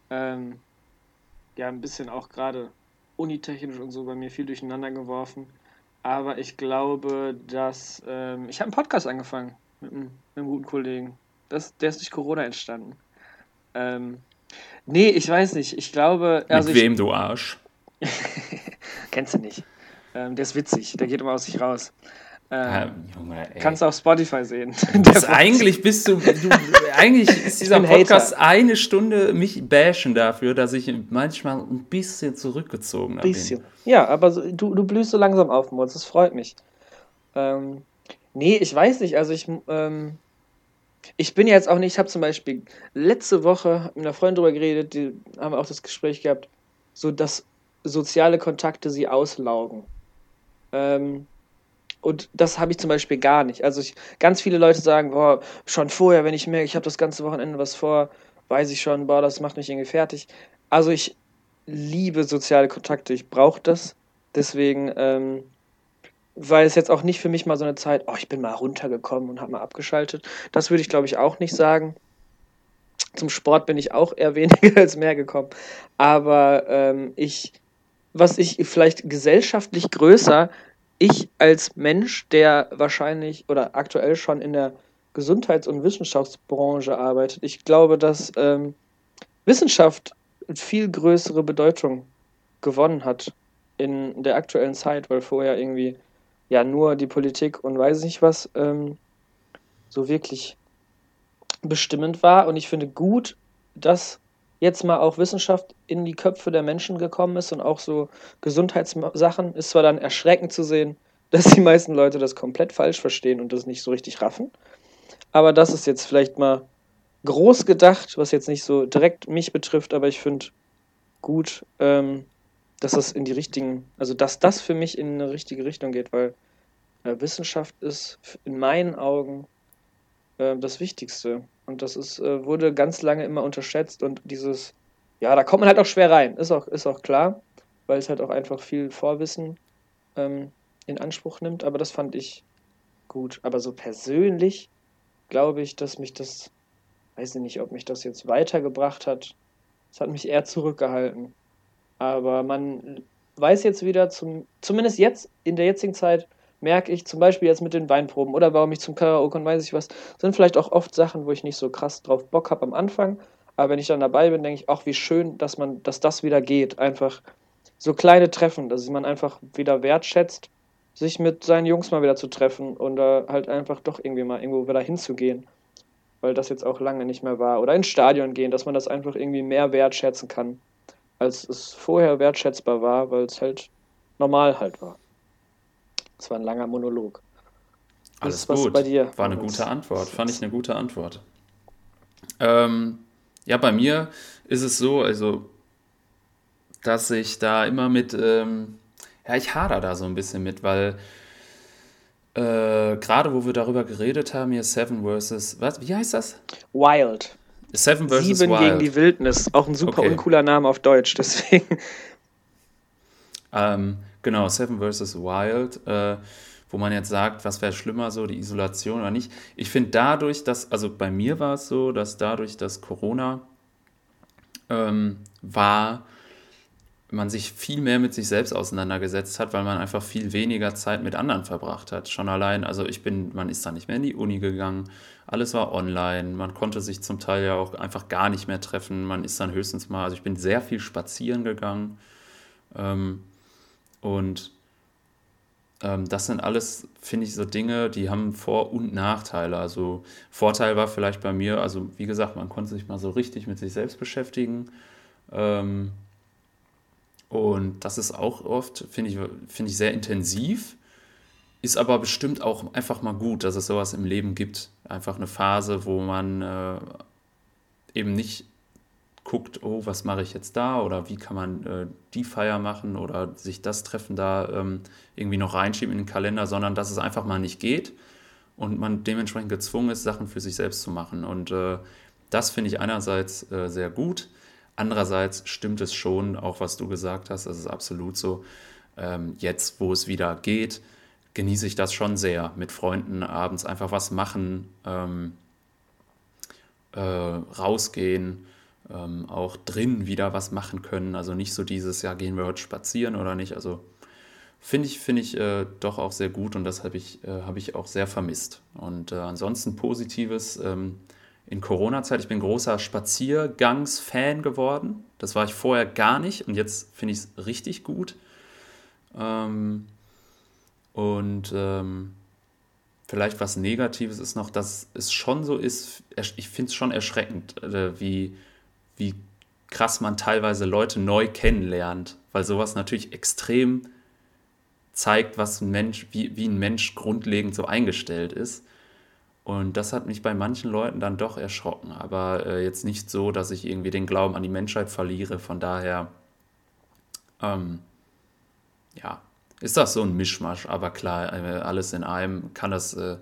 ähm, ja, ein bisschen auch gerade unitechnisch und so bei mir viel durcheinander geworfen. Aber ich glaube, dass, ähm, ich habe einen Podcast angefangen mit einem, mit einem guten Kollegen. Das, der ist durch Corona entstanden. Ähm, nee, ich weiß nicht. Ich glaube, also Mit ich, wem, du Arsch? Kennst du nicht. Ähm, der ist witzig, der geht immer aus sich raus. Äh, Junge, kannst du auf Spotify sehen. Bist, eigentlich bist du, du eigentlich ist dieser Podcast Hater. eine Stunde mich bashen dafür, dass ich manchmal ein bisschen zurückgezogen habe. Bisschen. Ja, aber so, du, du blühst so langsam auf, Moritz, das freut mich. Ähm, nee, ich weiß nicht, also ich, ähm, ich bin jetzt auch nicht, ich habe zum Beispiel letzte Woche mit einer Freundin darüber geredet, die haben auch das Gespräch gehabt, so dass soziale Kontakte sie auslaugen. Ähm, und das habe ich zum Beispiel gar nicht. Also ich, ganz viele Leute sagen, boah, schon vorher, wenn ich merke, ich habe das ganze Wochenende was vor, weiß ich schon, boah, das macht mich irgendwie fertig. Also ich liebe soziale Kontakte, ich brauche das. Deswegen ähm, war es jetzt auch nicht für mich mal so eine Zeit, oh, ich bin mal runtergekommen und habe mal abgeschaltet. Das würde ich, glaube ich, auch nicht sagen. Zum Sport bin ich auch eher weniger als mehr gekommen. Aber ähm, ich, was ich vielleicht gesellschaftlich größer ich als Mensch, der wahrscheinlich oder aktuell schon in der Gesundheits- und Wissenschaftsbranche arbeitet, ich glaube, dass ähm, Wissenschaft viel größere Bedeutung gewonnen hat in der aktuellen Zeit, weil vorher irgendwie ja nur die Politik und weiß nicht was ähm, so wirklich bestimmend war. Und ich finde gut, dass jetzt mal auch Wissenschaft in die Köpfe der Menschen gekommen ist und auch so Gesundheitssachen, ist zwar dann erschreckend zu sehen, dass die meisten Leute das komplett falsch verstehen und das nicht so richtig raffen. Aber das ist jetzt vielleicht mal groß gedacht, was jetzt nicht so direkt mich betrifft, aber ich finde gut, ähm, dass das in die richtigen, also dass das für mich in eine richtige Richtung geht, weil äh, Wissenschaft ist in meinen Augen äh, das Wichtigste. Und das ist, äh, wurde ganz lange immer unterschätzt und dieses, ja, da kommt man halt auch schwer rein, ist auch, ist auch klar, weil es halt auch einfach viel Vorwissen ähm, in Anspruch nimmt, aber das fand ich gut. Aber so persönlich glaube ich, dass mich das, weiß ich nicht, ob mich das jetzt weitergebracht hat. Es hat mich eher zurückgehalten. Aber man weiß jetzt wieder, zum, zumindest jetzt, in der jetzigen Zeit, merke ich zum Beispiel jetzt mit den Weinproben oder warum ich zum Karaoke und weiß ich was, sind vielleicht auch oft Sachen, wo ich nicht so krass drauf Bock habe am Anfang. Aber wenn ich dann dabei bin, denke ich auch, wie schön, dass man, dass das wieder geht. Einfach so kleine Treffen, dass man einfach wieder wertschätzt, sich mit seinen Jungs mal wieder zu treffen und äh, halt einfach doch irgendwie mal irgendwo wieder hinzugehen. Weil das jetzt auch lange nicht mehr war. Oder ins Stadion gehen, dass man das einfach irgendwie mehr wertschätzen kann, als es vorher wertschätzbar war, weil es halt normal halt war. Das war ein langer Monolog. Alles was gut. bei dir? War eine gute Antwort. Fand ich eine gute Antwort. Ähm, ja, bei mir ist es so, also, dass ich da immer mit, ähm, ja, ich hader da so ein bisschen mit, weil äh, gerade wo wir darüber geredet haben, hier Seven versus, was, wie heißt das? Wild. Seven versus Sieben Wild. gegen die Wildnis. Auch ein super okay. uncooler Name auf Deutsch, deswegen. Ähm, Genau, Seven vs. Wild, äh, wo man jetzt sagt, was wäre schlimmer, so die Isolation oder nicht. Ich finde dadurch, dass, also bei mir war es so, dass dadurch, dass Corona ähm, war, man sich viel mehr mit sich selbst auseinandergesetzt hat, weil man einfach viel weniger Zeit mit anderen verbracht hat. Schon allein, also ich bin, man ist da nicht mehr in die Uni gegangen, alles war online, man konnte sich zum Teil ja auch einfach gar nicht mehr treffen, man ist dann höchstens mal, also ich bin sehr viel spazieren gegangen. Ähm, und ähm, das sind alles, finde ich, so Dinge, die haben Vor- und Nachteile. Also Vorteil war vielleicht bei mir, also wie gesagt, man konnte sich mal so richtig mit sich selbst beschäftigen. Ähm, und das ist auch oft, finde ich, find ich, sehr intensiv. Ist aber bestimmt auch einfach mal gut, dass es sowas im Leben gibt. Einfach eine Phase, wo man äh, eben nicht guckt, oh, was mache ich jetzt da oder wie kann man äh, die Feier machen oder sich das Treffen da ähm, irgendwie noch reinschieben in den Kalender, sondern dass es einfach mal nicht geht und man dementsprechend gezwungen ist, Sachen für sich selbst zu machen. Und äh, das finde ich einerseits äh, sehr gut. Andererseits stimmt es schon, auch was du gesagt hast, das ist absolut so. Ähm, jetzt, wo es wieder geht, genieße ich das schon sehr. Mit Freunden abends einfach was machen, ähm, äh, rausgehen, ähm, auch drin wieder was machen können. Also nicht so dieses, ja, gehen wir heute spazieren oder nicht. Also finde ich, finde ich äh, doch auch sehr gut und das habe ich, äh, hab ich auch sehr vermisst. Und äh, ansonsten Positives ähm, in Corona-Zeit. Ich bin großer Spaziergangs-Fan geworden. Das war ich vorher gar nicht und jetzt finde ich es richtig gut. Ähm, und ähm, vielleicht was Negatives ist noch, dass es schon so ist, ich finde es schon erschreckend, äh, wie, wie krass man teilweise Leute neu kennenlernt, weil sowas natürlich extrem zeigt, was ein Mensch, wie, wie ein Mensch grundlegend so eingestellt ist. Und das hat mich bei manchen Leuten dann doch erschrocken, aber äh, jetzt nicht so, dass ich irgendwie den Glauben an die Menschheit verliere. Von daher, ähm, ja, ist das so ein Mischmasch. Aber klar, äh, alles in einem kann das, äh,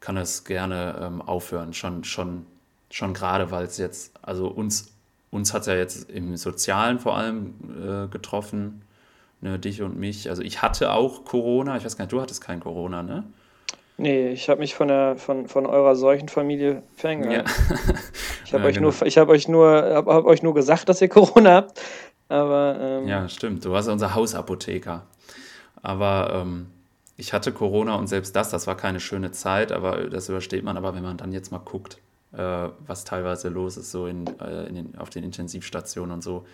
kann das gerne ähm, aufhören. Schon, schon, schon gerade, weil es jetzt, also uns, uns hat es ja jetzt im Sozialen vor allem äh, getroffen ne, dich und mich. Also ich hatte auch Corona, ich weiß gar nicht, du hattest kein Corona, ne? Nee, ich habe mich von, der, von, von eurer Seuchenfamilie ferngehalten. Ja. ich habe ja, euch, genau. nur, hab euch, hab, hab euch nur gesagt, dass ihr Corona habt. Aber, ähm, ja, stimmt. Du warst unser Hausapotheker. Aber ähm, ich hatte Corona und selbst das, das war keine schöne Zeit, aber das übersteht man. Aber wenn man dann jetzt mal guckt, äh, was teilweise los ist, so in, äh, in den, auf den Intensivstationen und so,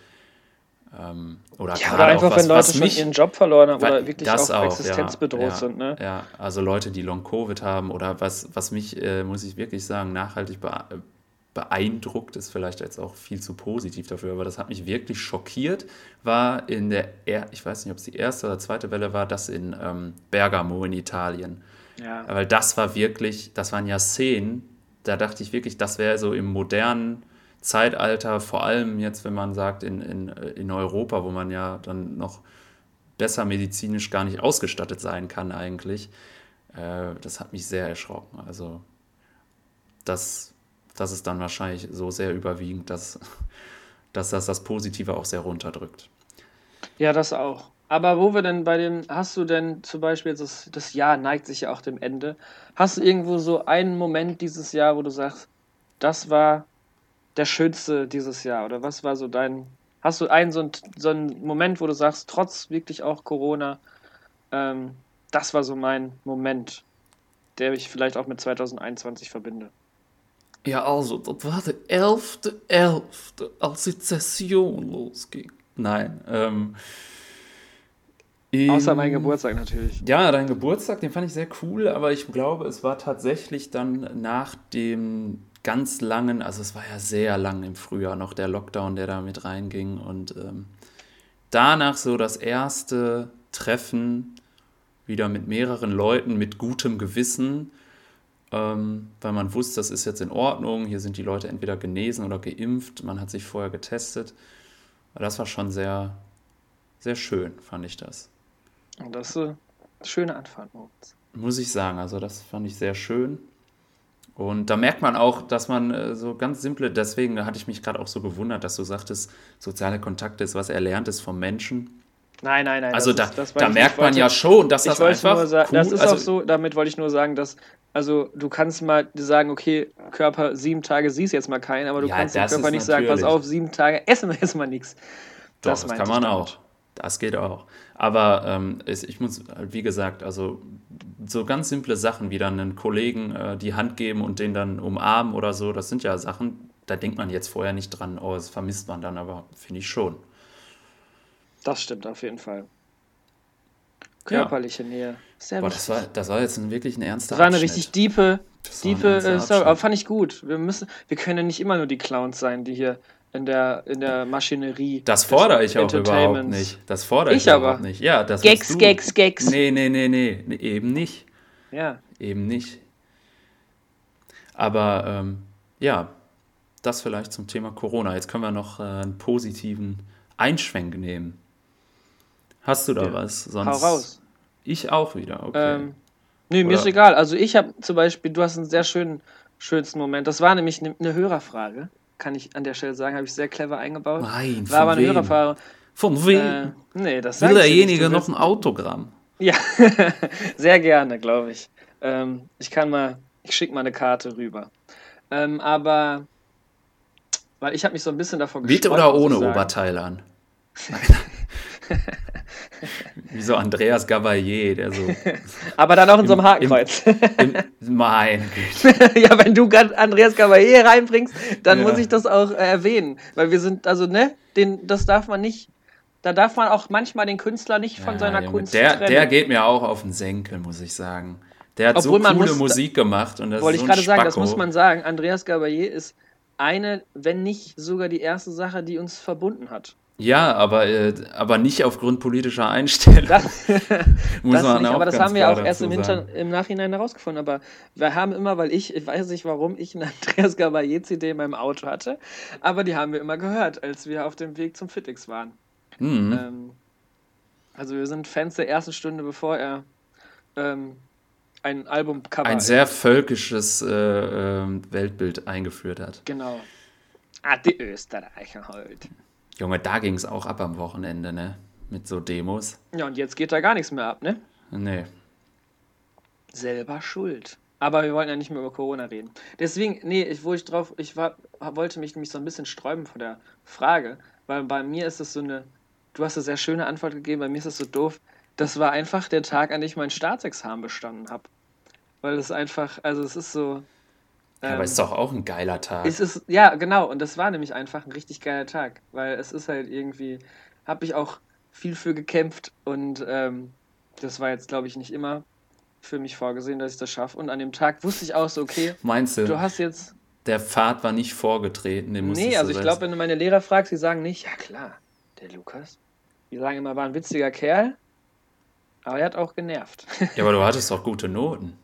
ähm, oder, ja, oder einfach, was, wenn Leute schon mich, ihren Job verloren haben oder wirklich auch, auch existenzbedroht ja, sind. Ne? Ja, also Leute, die Long-Covid haben oder was, was mich, äh, muss ich wirklich sagen, nachhaltig beeindruckt, ist vielleicht jetzt auch viel zu positiv dafür, aber das hat mich wirklich schockiert, war in der, ich weiß nicht, ob es die erste oder zweite Welle war, das in ähm, Bergamo in Italien. Ja. Weil das war wirklich, das waren ja Szenen, da dachte ich wirklich, das wäre so im modernen Zeitalter, vor allem jetzt, wenn man sagt, in, in, in Europa, wo man ja dann noch besser medizinisch gar nicht ausgestattet sein kann eigentlich, äh, das hat mich sehr erschrocken. Also das, das ist dann wahrscheinlich so sehr überwiegend, dass, dass das das Positive auch sehr runterdrückt. Ja, das auch. Aber wo wir denn bei dem, hast du denn zum Beispiel das, das Jahr neigt sich ja auch dem Ende, hast du irgendwo so einen Moment dieses Jahr, wo du sagst, das war der schönste dieses Jahr? Oder was war so dein. Hast du einen so, einen, so einen Moment, wo du sagst, trotz wirklich auch Corona, ähm, das war so mein Moment, der ich vielleicht auch mit 2021 verbinde? Ja, also, das war der 11.11., .11., als die Session losging. Nein, ähm. Außer mein Geburtstag natürlich. Ja, dein Geburtstag, den fand ich sehr cool, aber ich glaube, es war tatsächlich dann nach dem ganz langen, also es war ja sehr lang im Frühjahr noch der Lockdown, der da mit reinging und ähm, danach so das erste Treffen wieder mit mehreren Leuten mit gutem Gewissen, ähm, weil man wusste, das ist jetzt in Ordnung, hier sind die Leute entweder genesen oder geimpft, man hat sich vorher getestet. Das war schon sehr, sehr schön, fand ich das. Und das ist eine schöne Anfahrt. Muss ich sagen, also das fand ich sehr schön. Und da merkt man auch, dass man äh, so ganz simple, deswegen hatte ich mich gerade auch so gewundert, dass du sagtest, soziale Kontakte ist was Erlerntes vom Menschen. Nein, nein, nein. Also da, ist, da merkt man wollte, ja schon, dass das einfach. Sagen, cool, das ist also, auch so, damit wollte ich nur sagen, dass, also du kannst mal sagen, okay, Körper, sieben Tage siehst jetzt mal keinen, aber du ja, kannst dem Körper nicht sagen, pass auf, sieben Tage essen wir erstmal nichts. Das, das kann man auch. Das geht auch. Aber ähm, ich muss, wie gesagt, also so ganz simple Sachen wie dann einen Kollegen äh, die Hand geben und den dann umarmen oder so, das sind ja Sachen, da denkt man jetzt vorher nicht dran, oh, das vermisst man dann, aber finde ich schon. Das stimmt auf jeden Fall. Körperliche ja. Nähe. Sehr Boah, das war, das war jetzt ein, wirklich ein ernster Das war eine Abschnitt. richtig diepe, diepe äh, Story, aber fand ich gut. Wir müssen, wir können ja nicht immer nur die Clowns sein, die hier in der, in der Maschinerie. Das fordere ich auch überhaupt nicht. Das fordere ich, ich aber. überhaupt nicht. Ja, das Gags, Gags, Gags. Nee, nee, nee, nee, nee, eben nicht. Ja. Eben nicht. Aber ähm, ja, das vielleicht zum Thema Corona. Jetzt können wir noch äh, einen positiven Einschwenk nehmen. Hast du da ja. was? Sonst Hau raus. Ich auch wieder, okay. Ähm, nee, mir ist egal. Also ich habe zum Beispiel, du hast einen sehr schönen, schönsten Moment. Das war nämlich eine ne Hörerfrage kann ich an der Stelle sagen, habe ich sehr clever eingebaut. Nein, War aber eine wem? Hörerfrage. Von wem? Äh, nee, das Will derjenige noch ein Autogramm? Ja, sehr gerne, glaube ich. Ähm, ich kann mal, ich schicke mal eine Karte rüber. Ähm, aber, weil ich habe mich so ein bisschen davon Mit oder ohne Oberteil an? Wie so Andreas Gabalier, der so. Aber dann auch in im, so einem Hakenkreuz. Im, im, mein Ja, wenn du Andreas Gabalier reinbringst, dann ja. muss ich das auch äh, erwähnen. Weil wir sind, also, ne, den, das darf man nicht. Da darf man auch manchmal den Künstler nicht von ja, seiner Junge, Kunst der, trennen. Der geht mir auch auf den Senkel, muss ich sagen. Der hat Obwohl so coole muss- Musik gemacht und das Wollte ich so ein gerade sagen, das muss man sagen. Andreas Gabayé ist eine, wenn nicht sogar die erste Sache, die uns verbunden hat. Ja, aber, äh, aber nicht aufgrund politischer Einstellung. Das, muss man nicht, aber das haben wir auch erst im, im Nachhinein herausgefunden. Aber wir haben immer, weil ich, ich weiß nicht warum, ich eine Andreas Gabayé CD in meinem Auto hatte, aber die haben wir immer gehört, als wir auf dem Weg zum Fitix waren. Mhm. Ähm, also wir sind Fans der ersten Stunde, bevor er ähm, ein Albumcover Ein sehr völkisches äh, ähm, Weltbild eingeführt hat. Genau. Ah, die Österreicher halt. Junge, da ging es auch ab am Wochenende, ne? Mit so Demos. Ja, und jetzt geht da gar nichts mehr ab, ne? Nee. Selber schuld. Aber wir wollen ja nicht mehr über Corona reden. Deswegen, nee, ich, wo ich drauf, ich war, wollte mich nämlich so ein bisschen sträuben vor der Frage, weil bei mir ist es so eine, du hast eine sehr schöne Antwort gegeben, bei mir ist es so doof. Das war einfach der Tag, an dem ich mein Staatsexamen bestanden habe. Weil es einfach, also es ist so. Ähm, aber ist doch auch ein geiler Tag. Es ist, ja, genau, und das war nämlich einfach ein richtig geiler Tag, weil es ist halt irgendwie, habe ich auch viel für gekämpft und ähm, das war jetzt, glaube ich, nicht immer für mich vorgesehen, dass ich das schaffe. Und an dem Tag wusste ich auch so, okay, Meinst du, du hast jetzt. der Pfad war nicht vorgetreten? Den Nee, also ich glaube, wenn du meine Lehrer fragst, die sagen nicht, ja klar, der Lukas. Die sagen immer, war ein witziger Kerl, aber er hat auch genervt. Ja, aber du hattest doch gute Noten.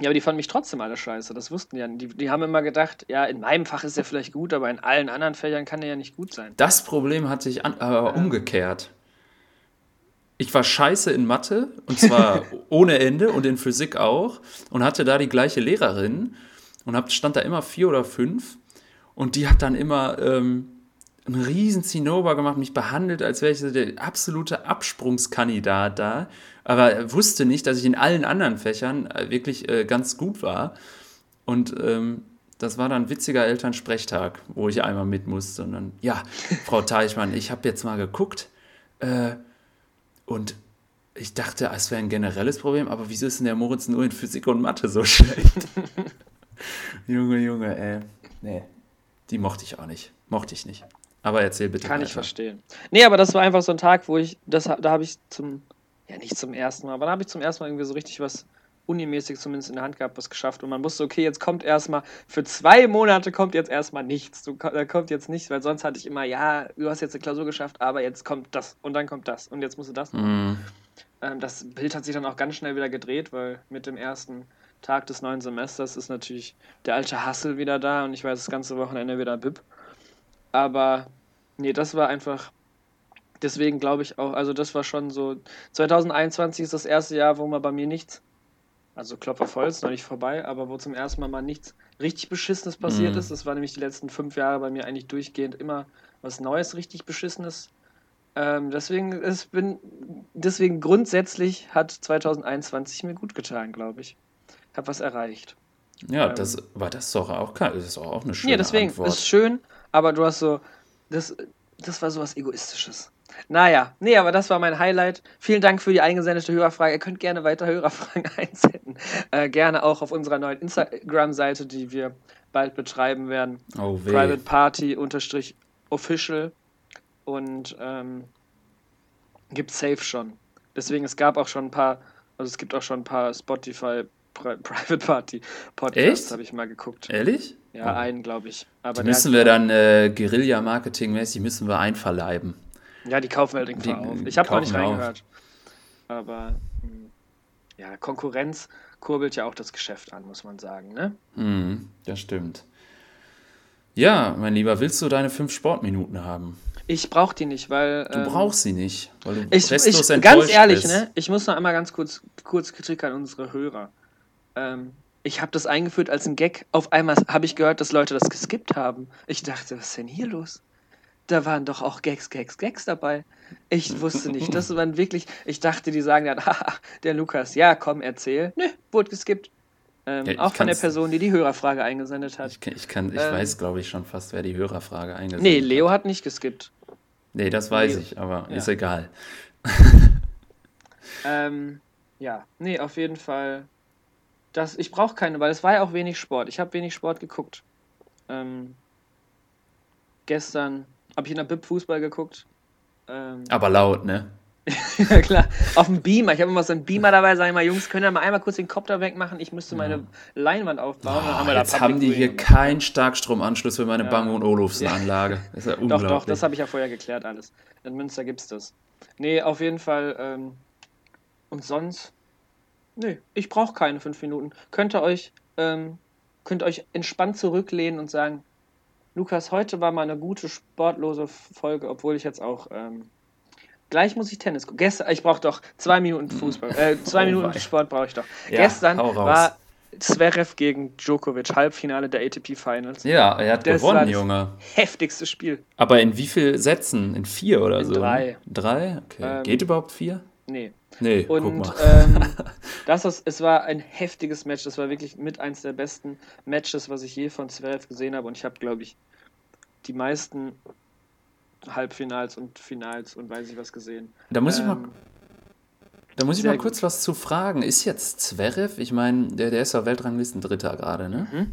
Ja, aber die fanden mich trotzdem alle scheiße. Das wussten die ja. Die, die haben immer gedacht, ja, in meinem Fach ist er vielleicht gut, aber in allen anderen Fächern kann er ja nicht gut sein. Das Problem hatte ich an, aber umgekehrt. Ich war scheiße in Mathe und zwar ohne Ende und in Physik auch und hatte da die gleiche Lehrerin und hab, stand da immer vier oder fünf und die hat dann immer ähm, einen riesen Zinnober gemacht, mich behandelt, als wäre ich der absolute Absprungskandidat da, aber wusste nicht, dass ich in allen anderen Fächern äh, wirklich äh, ganz gut war und ähm, das war dann ein witziger Elternsprechtag, wo ich einmal mit musste. Und dann, ja, Frau Teichmann, ich habe jetzt mal geguckt äh, und ich dachte, es wäre ein generelles Problem, aber wieso ist denn der Moritz nur in Physik und Mathe so schlecht? Junge, Junge, ey. Nee, die mochte ich auch nicht. Mochte ich nicht. Aber erzähl bitte Kann ich weiter. verstehen. Nee, aber das war einfach so ein Tag, wo ich, das, da habe ich zum, ja nicht zum ersten Mal, aber da habe ich zum ersten Mal irgendwie so richtig was unimäßig zumindest in der Hand gehabt, was geschafft. Und man wusste, okay, jetzt kommt erstmal, für zwei Monate kommt jetzt erstmal nichts. Du, da kommt jetzt nichts, weil sonst hatte ich immer, ja, du hast jetzt eine Klausur geschafft, aber jetzt kommt das und dann kommt das und jetzt musst du das machen. Mm, Ähm, das Bild hat sich dann auch ganz schnell wieder gedreht, weil mit dem ersten Tag des neuen Semesters ist natürlich der alte Hassel wieder da und ich weiß das ganze Wochenende wieder Bib. Aber nee, das war einfach. Deswegen glaube ich auch, also das war schon so. 2021 ist das erste Jahr, wo mal bei mir nichts, also Klopfer voll, ist noch nicht vorbei, aber wo zum ersten Mal mal nichts richtig Beschissenes passiert Mhm. ist. Das war nämlich die letzten fünf Jahre bei mir eigentlich durchgehend immer was Neues, richtig Beschissenes. Ähm, deswegen, es bin, deswegen grundsätzlich hat 2021 mir gut getan, glaube ich. Hab was erreicht. ja, Ähm. das war das doch auch, das ist auch eine schöne Ja, deswegen Antwort. ist schön, aber du hast so, das, das war sowas Egoistisches. Naja, nee, aber das war mein Highlight. Vielen Dank für die eingesendete Hörerfrage. Ihr könnt gerne weiter Hörerfragen einsenden. Äh, gerne auch auf unserer neuen Instagram-Seite, die wir bald betreiben werden. oh weh. Private Party unterstrich official und ähm, gibt safe schon. Deswegen, es gab auch schon ein paar, also es gibt auch schon ein paar Spotify Pri Private Party Podcasts, habe ich mal geguckt. Ehrlich? Ja, Oh. einen, glaube ich. Aber Die müssen wir dann äh, Guerilla-Marketing-mäßig müssen wir einverleiben. Ja, die kaufen halt Die- irgendwann auf. Ich habe noch nicht wir auf. reingehört. Aber hm, ja, Konkurrenz kurbelt ja auch das Geschäft an, muss man sagen, ne? Hm, das stimmt. Ja, mein Lieber, willst du deine fünf Sportminuten haben? Ich brauche die nicht, weil. Du ähm, brauchst sie nicht, weil du Ich, ich, ganz ehrlich, bist. ne? Ich muss noch einmal ganz kurz, kurz Kritik an unsere Hörer. Ähm, ich habe das eingeführt als ein Gag. Auf einmal habe ich gehört, dass Leute das geskippt haben. Ich dachte, was ist denn hier los? Da waren doch auch Gags, Gags, Gags dabei. Ich wusste nicht. Das waren wirklich. Ich dachte, die sagen dann, haha, der Lukas, ja, komm, erzähl. Nö, wurde geskippt. Ähm, Ja, auch von der Person, die die Hörerfrage eingesendet hat. Ich, ich, kann, ich Ähm, weiß, glaube ich, schon fast, wer die Hörerfrage eingesendet Nee, hat. Leo hat nicht geskippt. Nee, das weiß Leo. ich, aber Ja. ist egal. Ähm, ja, nee, auf jeden Fall. Das, ich brauche keine, weil es war ja auch wenig Sport. Ich habe wenig Sport geguckt. Ähm, gestern habe ich in der Bib Fußball geguckt. Ähm, Aber laut, ne? ja, klar. Auf dem Beamer. Ich habe immer so einen Beamer dabei, sag ich mal, Jungs, können wir mal einmal kurz den Kopf da wegmachen? Ich müsste meine Leinwand aufbauen. haben Oh, wir da jetzt haben die hier keinen Starkstromanschluss für meine Ja. Bang Olufsen Anlage. Das ist ja Doch, unglaublich. doch, das habe ich ja vorher geklärt alles. In Münster gibt's das. Nee, auf jeden Fall. Ähm, und sonst? Nee, ich brauche keine fünf Minuten. Könnt ihr euch, ähm, könnt euch entspannt zurücklehnen und sagen, Lukas, heute war mal eine gute sportlose Folge, obwohl ich jetzt auch ähm, gleich muss ich Tennis gucken. Gestern, ich brauche doch zwei Minuten Fußball, äh, zwei Oh Minuten wei. Sport brauche ich doch. Ja, Gestern war Zverev gegen Djokovic Halbfinale der ATP Finals. ja, er hat Das gewonnen, das Junge. Heftigstes Spiel. Aber in wie viel Sätzen? In vier oder In so? drei. ne? Drei? Okay. Ähm, Geht überhaupt vier? Nee. Nee, Und ähm, das ist, es war ein heftiges Match. Das war wirklich mit eins der besten Matches, was ich je von Zverev gesehen habe. Und ich habe, glaube ich, die meisten Halbfinals und Finals und weiß ich was gesehen. Da muss ich mal Ähm, Da muss ich mal kurz was zu fragen. Ist jetzt Zverev, ich meine, der, der ist ja Weltranglisten Dritter gerade, ne? Mhm.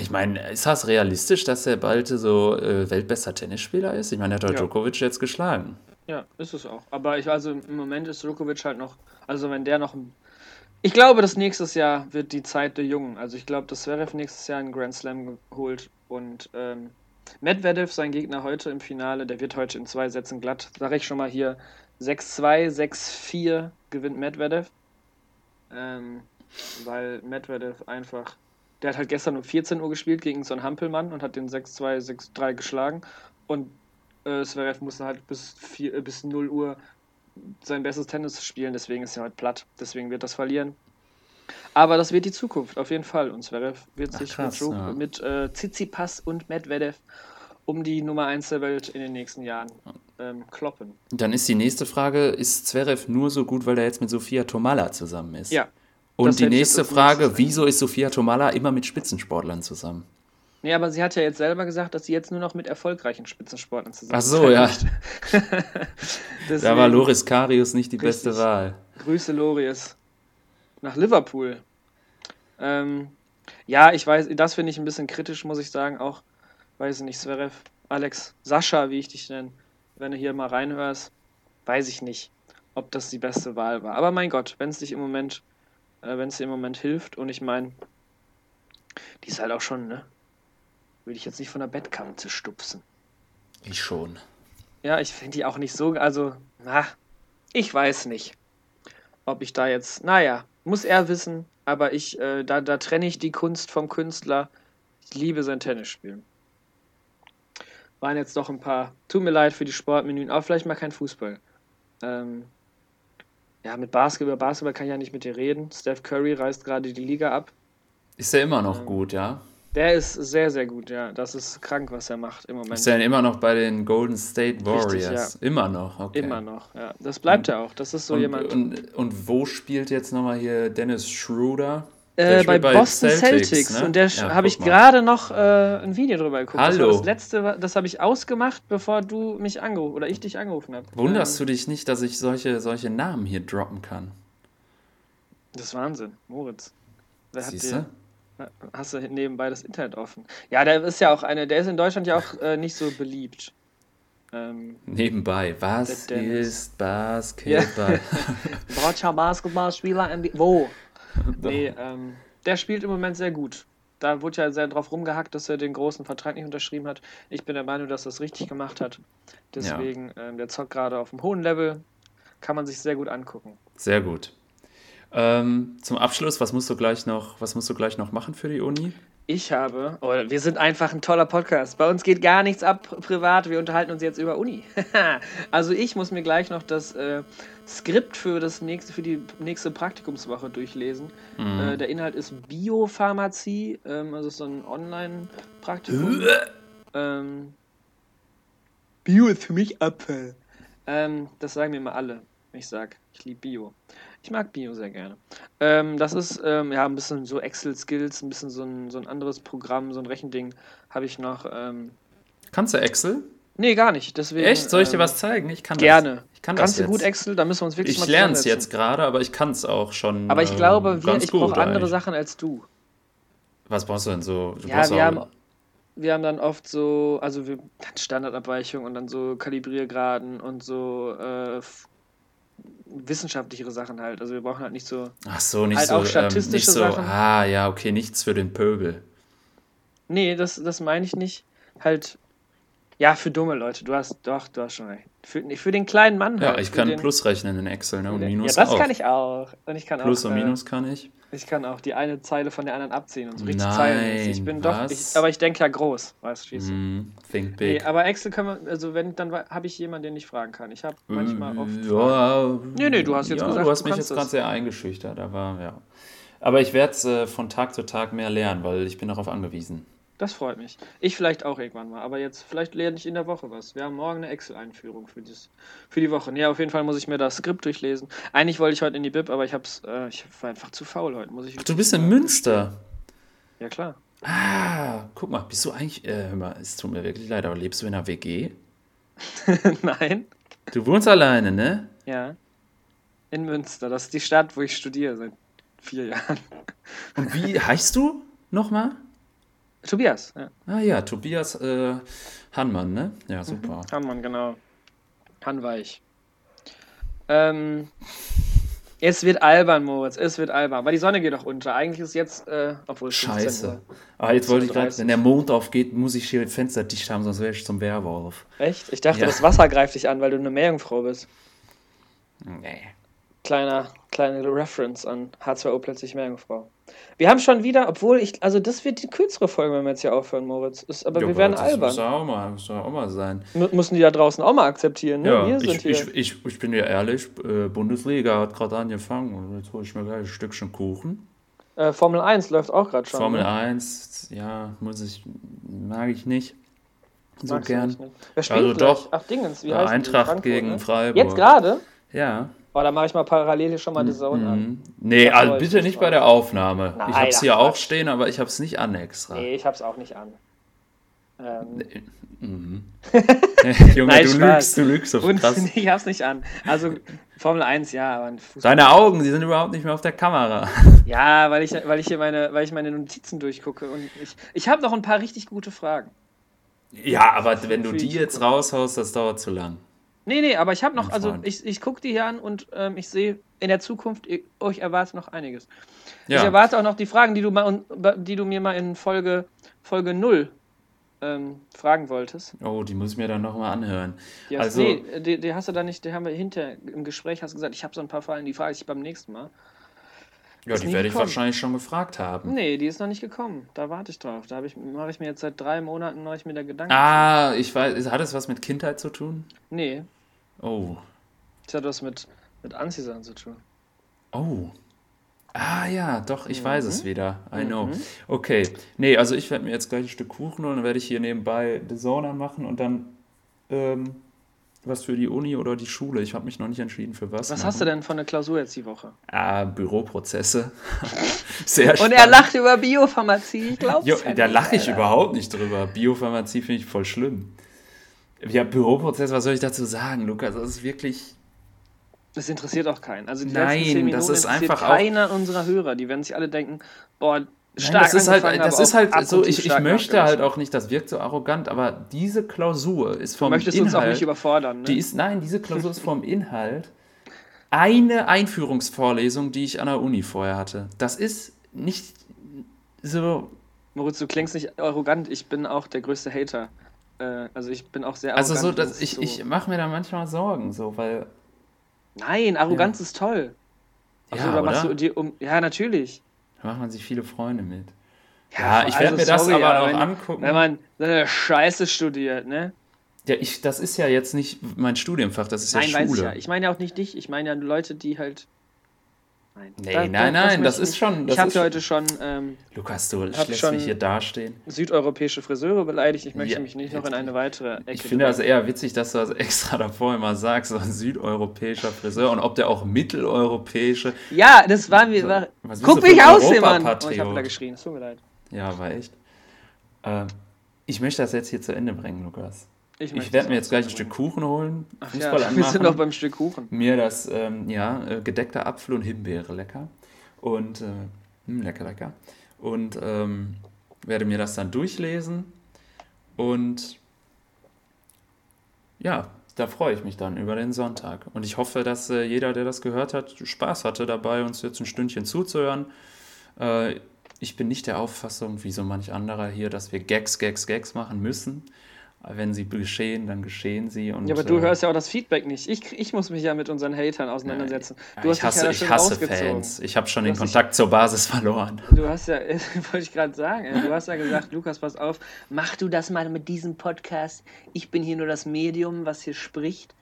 Ich meine, ist das realistisch, dass er bald so äh, weltbester Tennisspieler ist? Ich meine, er hat doch Ja. Djokovic jetzt geschlagen. Ja, ist es auch. Aber ich, also im Moment ist Djokovic halt noch, also wenn der noch. Ich glaube, dass nächstes Jahr wird die Zeit der Jungen. Also ich glaube, dass Zverev nächstes Jahr einen Grand Slam holt und ähm, Medvedev, sein Gegner heute im Finale, der wird heute in zwei Sätzen glatt. Sage ich schon mal hier 6-2, 6-4 gewinnt Medvedev. Ähm, weil Medvedev einfach. Der hat halt gestern um 14 Uhr gespielt gegen so einen Hampelmann und hat den 6-2, 6-3 geschlagen. Und äh, Zverev musste halt bis, 4, äh, bis 0 Uhr sein bestes Tennis spielen, deswegen ist er heute platt. Deswegen wird das verlieren. Aber das wird die Zukunft, auf jeden Fall. Und Zverev wird Ach, sich krass, mit, ja. mit äh, Tsitsipas und Medvedev um die Nummer 1 der Welt in den nächsten Jahren ähm, kloppen. Dann ist die nächste Frage, ist Zverev nur so gut, weil er jetzt mit Sofia Tomalla zusammen ist? Ja. Und die nächste Frage, wieso ist Sofia Tomalla immer mit Spitzensportlern zusammen? Nee, aber sie hat ja jetzt selber gesagt, dass sie jetzt nur noch mit erfolgreichen Spitzensportlern zusammen Ach so, ja. Da war Loris Karius nicht die beste Richtig. Wahl. Grüße Loris. Nach Liverpool. Ähm, ja, ich weiß, das finde ich ein bisschen kritisch, muss ich sagen. Auch, weiß ich nicht, Zverev, Alex, Sascha, wie ich dich nenne, wenn du hier mal reinhörst, weiß ich nicht, ob das die beste Wahl war. Aber mein Gott, wenn es dich im Moment, äh, wenn es dir im Moment hilft und ich meine, die ist halt auch schon, ne? Würde ich jetzt nicht von der Bettkante stupsen. Ich schon. Ja, ich finde die auch nicht so, also, na, ich weiß nicht, ob ich da jetzt, naja, muss er wissen, aber ich, äh, da, da trenne ich die Kunst vom Künstler. Ich liebe sein Tennisspielen. Waren jetzt doch ein paar, tut mir leid für die Sportmenüen, aber vielleicht mal kein Fußball. Ähm, ja, mit Basketball, Basketball kann ich ja nicht mit dir reden. Steph Curry reißt gerade die Liga ab. Ist er immer noch gut, ja? Der ist sehr, sehr gut, ja. Das ist krank, was er macht im Moment. Ist er denn immer noch bei den Golden State Warriors? Richtig, Immer noch, okay. Immer noch, ja. Das bleibt er auch. Das ist so und, jemand. Und, und wo spielt jetzt nochmal hier Dennis Schroeder? Äh, bei, bei Boston Celtics, Celtics. ne? Und der Ja, habe ich gerade noch äh, ein Video drüber geguckt. Das, Hallo. war das letzte, das habe ich ausgemacht, bevor du mich angerufen oder ich dich angerufen habe. Wunderst du dich nicht, dass ich solche, solche Namen hier droppen kann? Das ist Wahnsinn, Moritz. Wer hat Siehst dir? Hast du nebenbei das Internet offen? Ja, der ist ja auch eine, der ist in Deutschland ja auch äh, nicht so beliebt. Ähm, Nebenbei, was ist Basketball? Deutscher Basketballspieler in die. Wo? Nee, ähm, der spielt im Moment sehr gut. Da wurde ja sehr drauf rumgehackt, dass er den großen Vertrag nicht unterschrieben hat. Ich bin der Meinung, dass er es richtig gemacht hat. Deswegen, ähm, der zockt gerade auf einem hohen Level. Kann man sich sehr gut angucken. Sehr gut. Ähm, zum Abschluss, was musst du gleich noch, was musst du gleich noch machen für die Uni? Ich habe, oh, wir sind einfach ein toller Podcast. Bei uns geht gar nichts ab privat. Wir unterhalten uns jetzt über Uni. also ich muss mir gleich noch das äh, Skript für das nächste, für die nächste Praktikumswoche durchlesen. Mhm. Äh, der Inhalt ist Biopharmazie, ähm, also so ein Online-Praktikum. ähm, Bio ist für mich Apfel. Ähm, das sagen mir immer alle. wenn Ich sag, ich liebe Bio. Ich mag Bio sehr gerne. Ähm, das ist ähm, ja ein bisschen so Excel-Skills, ein bisschen so ein, so ein anderes Programm, so ein Rechending habe ich noch. Ähm, Kannst du Excel? nee, gar nicht. Deswegen, Echt? Soll ich dir ähm, was zeigen? Ich kann Gerne. das. Ich kann Kannst das du gut. Excel? Da müssen wir uns wirklich Ich mal lerne es jetzt gerade, aber ich kann es auch schon. Aber ich ähm, glaube, wir, ganz ich brauche andere. Sachen als du. Was brauchst du denn so? Du Ja, wir haben, wir haben dann oft so, also wir Standardabweichung und dann so Kalibriergraden und so äh, wissenschaftlichere Sachen halt. Also wir brauchen halt nicht so. Ach so, nicht halt so, auch ähm, statistische nicht so, Sachen. ah, ja, okay, nichts für den Pöbel. Nee, das, das meine ich nicht. Halt. Ja, für dumme Leute. Du hast doch, du hast schon recht. Für, nee, für den kleinen Mann Ja, halt. ich kann den, Plus rechnen in Excel, ne? Und Minus Ja, das auch. kann ich auch. Und ich kann Plus auch, und äh, Minus kann ich. Ich kann auch die eine Zeile von der anderen abziehen und so richtig Nein, zeilenmäßig. Ich bin doch, was? ich, aber ich denke ja groß, weißt du. Hm, think Nee, big. aber Excel können wir, also wenn, dann habe ich jemanden, den ich fragen kann. Ich habe manchmal oft. Ja, Nee, nee, du hast jetzt ja, gesagt, du hast du mich jetzt gerade sehr eingeschüchtert, aber ja. Aber ich werde es äh, von Tag zu Tag mehr lernen, weil ich bin darauf angewiesen. Das freut mich. Ich vielleicht auch irgendwann mal, aber jetzt, vielleicht lerne ich in der Woche was. Wir haben morgen eine Excel-Einführung für, für die Woche. Nee, auf jeden Fall muss ich mir das Skript durchlesen. Eigentlich wollte ich heute in die Bib, aber ich, hab's, äh, ich war einfach zu faul heute. Muss ich Ach, du bist in Münster. Ja, klar. Ah, guck mal, bist du eigentlich, äh, hör mal, es tut mir wirklich leid, aber lebst du in einer WG? Nein. Du wohnst alleine, ne? Ja. In Münster. Das ist die Stadt, wo ich studiere seit vier Jahren. Und wie heißt du nochmal? Tobias, ja. Ah ja, Tobias äh, Hannmann, ne? Ja, super. Hammann, genau. Hanweich. Ähm, es wird albern, Moritz. Es wird albern. Aber die Sonne geht doch unter. Eigentlich ist jetzt, äh, obwohl es 15 Scheiße. Ah, jetzt wollte ich gerade, 17:30. wenn der Mond aufgeht, muss ich hier das Fenster dicht haben, sonst wäre ich zum Werwolf. Echt? Ich dachte, Ja. das Wasser greift dich an, weil du eine Meerjungfrau bist. Nee. Kleiner, kleine Reference an H2O plötzlich Meerjungfrau. Wir haben schon wieder, obwohl ich, also das wird die kürzere Folge, wenn wir jetzt hier aufhören, Moritz. Ist, aber Ja, wir werden das Muss albern. ja auch mal, muss ja auch mal sein. Mu- Müssen die da draußen auch mal akzeptieren, ne? Ja, wir sind ich, hier. ich, ich, ich bin dir ehrlich, äh, Bundesliga hat gerade angefangen und jetzt hole ich mir gleich ein Stückchen Kuchen. äh, Formel 1 läuft auch gerade schon. Formel ne? 1, ja, muss ich, mag ich nicht so Magst gern. ne? Also gleich? doch. Ach, Dingens, wie Ja, heißt? Eintracht gegen ne? Freiburg. Jetzt gerade? Ja. Oh, da mache ich mal parallel hier schon mal die Zone an. Mhm. Nee, Da also bitte nicht bei der Aufnahme. Nein, ich habe es hier auch stehen, aber ich habe es nicht an extra. Nee, ich hab's auch nicht an. Ähm, Mhm. Junge, Nein, du Spaß. lügst, du lügst so und krass. ich hab's nicht an. Also Formel 1, ja, aber. Deine Augen, die sind überhaupt nicht mehr auf der Kamera. Ja, weil ich, weil ich hier meine, weil ich meine Notizen durchgucke und ich, ich habe noch ein paar richtig gute Fragen. Ja, aber wenn du die jetzt raushaust, das dauert zu lang. Nee, nee, aber ich habe noch, also ich, ich gucke die hier an und ähm, ich sehe in der Zukunft, ich, euch erwartet noch einiges. Ich Ja, erwarte auch noch die Fragen, die du, mal, die du mir mal in Folge, Folge 0 ähm, fragen wolltest. oh, die muss ich mir dann nochmal anhören. Die hast, Also- nee, die, die hast du da nicht, die haben wir hinter im Gespräch, hast gesagt, ich habe so ein paar Fragen, die frage ich beim nächsten Mal. Ja, Ist die werde ich wahrscheinlich schon gefragt haben. Nee, die ist noch nicht gekommen. Da warte ich drauf. Da ich, mache ich mir jetzt seit drei Monaten mache ich mir da Gedanken. Ah, ich weiß, hat es was mit Kindheit zu tun? Nee, Oh, das hat was mit, mit Anziehsachen zu tun. oh. Ah ja, doch, ich weiß Mhm. es wieder. I know. Okay. Nee, also ich werde mir jetzt gleich ein Stück Kuchen holen, dann werde ich hier nebenbei The Zone machen und dann ähm, was für die Uni oder die Schule. Ich habe mich noch nicht entschieden für was. Was hast du denn von der Klausur jetzt die Woche? Ah, Büroprozesse. Sehr Und spannend. er lacht über Biopharmazie, ich glaub's Jo, ja da lache ich Alter. überhaupt nicht drüber. Biopharmazie finde ich voll schlimm. Ja, Büroprozess, was soll ich dazu sagen, Lukas? Das ist wirklich. Das interessiert auch keinen. Also die Nein, letzten zehn das Minuten ist interessiert einfach auch- keiner unserer Hörer. Die werden sich alle denken, boah, Nein, stark das ist halt, das ist halt so, ich, ich möchte halt auch nicht, das wirkt so arrogant, aber diese Klausur ist Du vom möchtest uns auch Inhalt, nicht überfordern, ne? die ist, nein, diese Klausur ist vom Inhalt eine Einführungsvorlesung, die ich an der Uni vorher hatte. Das ist nicht so, Moritz, du klingst nicht arrogant. Ich bin auch der größte Hater. Äh, also ich bin auch sehr also arrogant. so, wenn dass ich, so- ich mache mir da manchmal Sorgen, so, weil, Nein, Arroganz ist toll. Achso, Ja, da machst oder? du dir um. Ja, natürlich. Da macht man sich viele Freunde mit. Ja, ich also werde mir das sorry, aber auch angucken. Wenn man so eine Scheiße studiert, ne? Ja, ich, das ist ja jetzt nicht mein Studienfach, das ist Nein, ja weiß ich Schule. ja. Ich meine ja auch nicht dich. Ich meine ja Leute, die halt. Nein, Nee, nein, nein, möchte das ich ist schon- das Ich habe heute schon ähm, Lukas, du lässt schon- mich hier dastehen. südeuropäische Friseure beleidigt. Ich möchte Ja, mich nicht noch in eine weitere Ecke. Ich finde das eher witzig, dass du das extra davor immer sagst, so ein südeuropäischer Friseur und ob der auch mitteleuropäische. Ja, das war mir. So, War, was guck mich aus, hier, Mann! Oh, ich habe wieder geschrien. Es tut mir leid. Ja, war echt. Ähm, ich möchte das jetzt hier zu Ende bringen, Lukas. Ich möchte werde mir jetzt gleich ein Stück Kuchen holen, Ach Fußball ja, wir anmachen, sind noch beim Stück Kuchen. mir das, ähm, ja, äh, gedeckter Apfel und Himbeere, lecker. Und, äh, hm, lecker, lecker. Und ähm, werde mir das dann durchlesen und ja, da freue ich mich dann über den Sonntag. Und ich hoffe, dass äh, jeder, der das gehört hat, Spaß hatte dabei, uns jetzt ein Stündchen zuzuhören. Äh, ich bin nicht der Auffassung, wie so manch anderer hier, dass wir Gags, Gags, Gags machen müssen. Wenn sie geschehen, dann geschehen sie. Und, ja, aber du äh, hörst ja auch das Feedback nicht. Ich, ich muss mich ja mit unseren Hatern auseinandersetzen. Ja, ich hasse, ja ich hasse Fans. Ich habe schon den Kontakt dich, zur Basis verloren. Du hast ja, wollte ich gerade sagen, du hast ja gesagt, Lukas, pass auf, mach du das mal mit diesem Podcast. Ich bin hier nur das Medium, was hier spricht.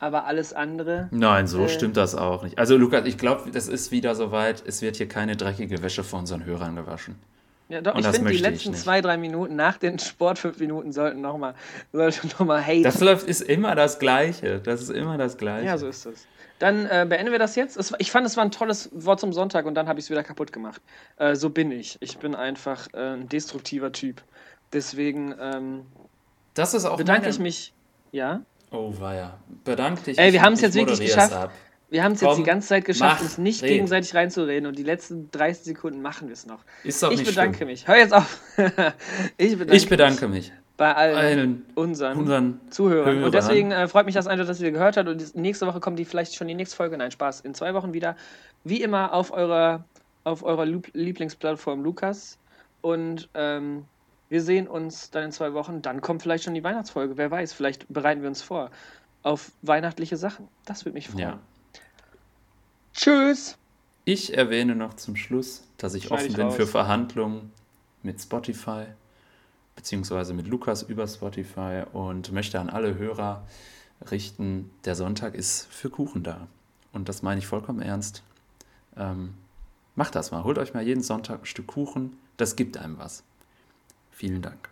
Aber alles andere. Nein, so äh, stimmt das auch nicht. Also, Lukas, ich glaube, das ist wieder soweit. Es wird hier keine dreckige Wäsche von unseren Hörern gewaschen. Ja, doch, und ich finde, die letzten zwei, drei Minuten nach den Sport fünf Minuten sollten nochmal noch mal haten. Das läuft, ist immer das Gleiche. Das ist immer das Gleiche. Ja, so ist es. Dann äh, beenden wir das jetzt. Es, ich fand, es war ein tolles Wort zum Sonntag und dann habe ich es wieder kaputt gemacht. Äh, so bin ich. Ich bin einfach äh, ein destruktiver Typ. Deswegen ähm, das ist auch bedanke meine... ich mich. Ja? Oh, weia. Bedanke dich. Ey, wir haben es jetzt wirklich geschafft. Ab. Wir haben es jetzt die ganze Zeit geschafft, mach, uns nicht red. gegenseitig reinzureden und die letzten 30 Sekunden machen wir es noch. Ist doch ich nicht bedanke schlimm. mich. Hör jetzt auf. ich, bedanke ich bedanke mich. Bei allen, allen unseren, unseren, Zuhörern. Hörern. Und deswegen äh, freut mich das einfach, dass ihr gehört habt. Und nächste Woche kommt die vielleicht schon die nächste Folge. Nein, Spaß. In zwei Wochen wieder. Wie immer auf eurer, auf eurer Lieblingsplattform Lukas. Und ähm, wir sehen uns dann in zwei Wochen. Dann kommt vielleicht schon die Weihnachtsfolge. Wer weiß, vielleicht bereiten wir uns vor auf weihnachtliche Sachen. Das würde mich freuen. Ja. Tschüss. Ich erwähne noch zum Schluss, dass ich Schneid offen ich bin raus. für Verhandlungen mit Spotify, beziehungsweise mit Lukas über Spotify und möchte an alle Hörer richten, der Sonntag ist für Kuchen da. Und das meine ich vollkommen ernst. Ähm, macht das mal. Holt euch mal jeden Sonntag ein Stück Kuchen. Das gibt einem was. Vielen Dank.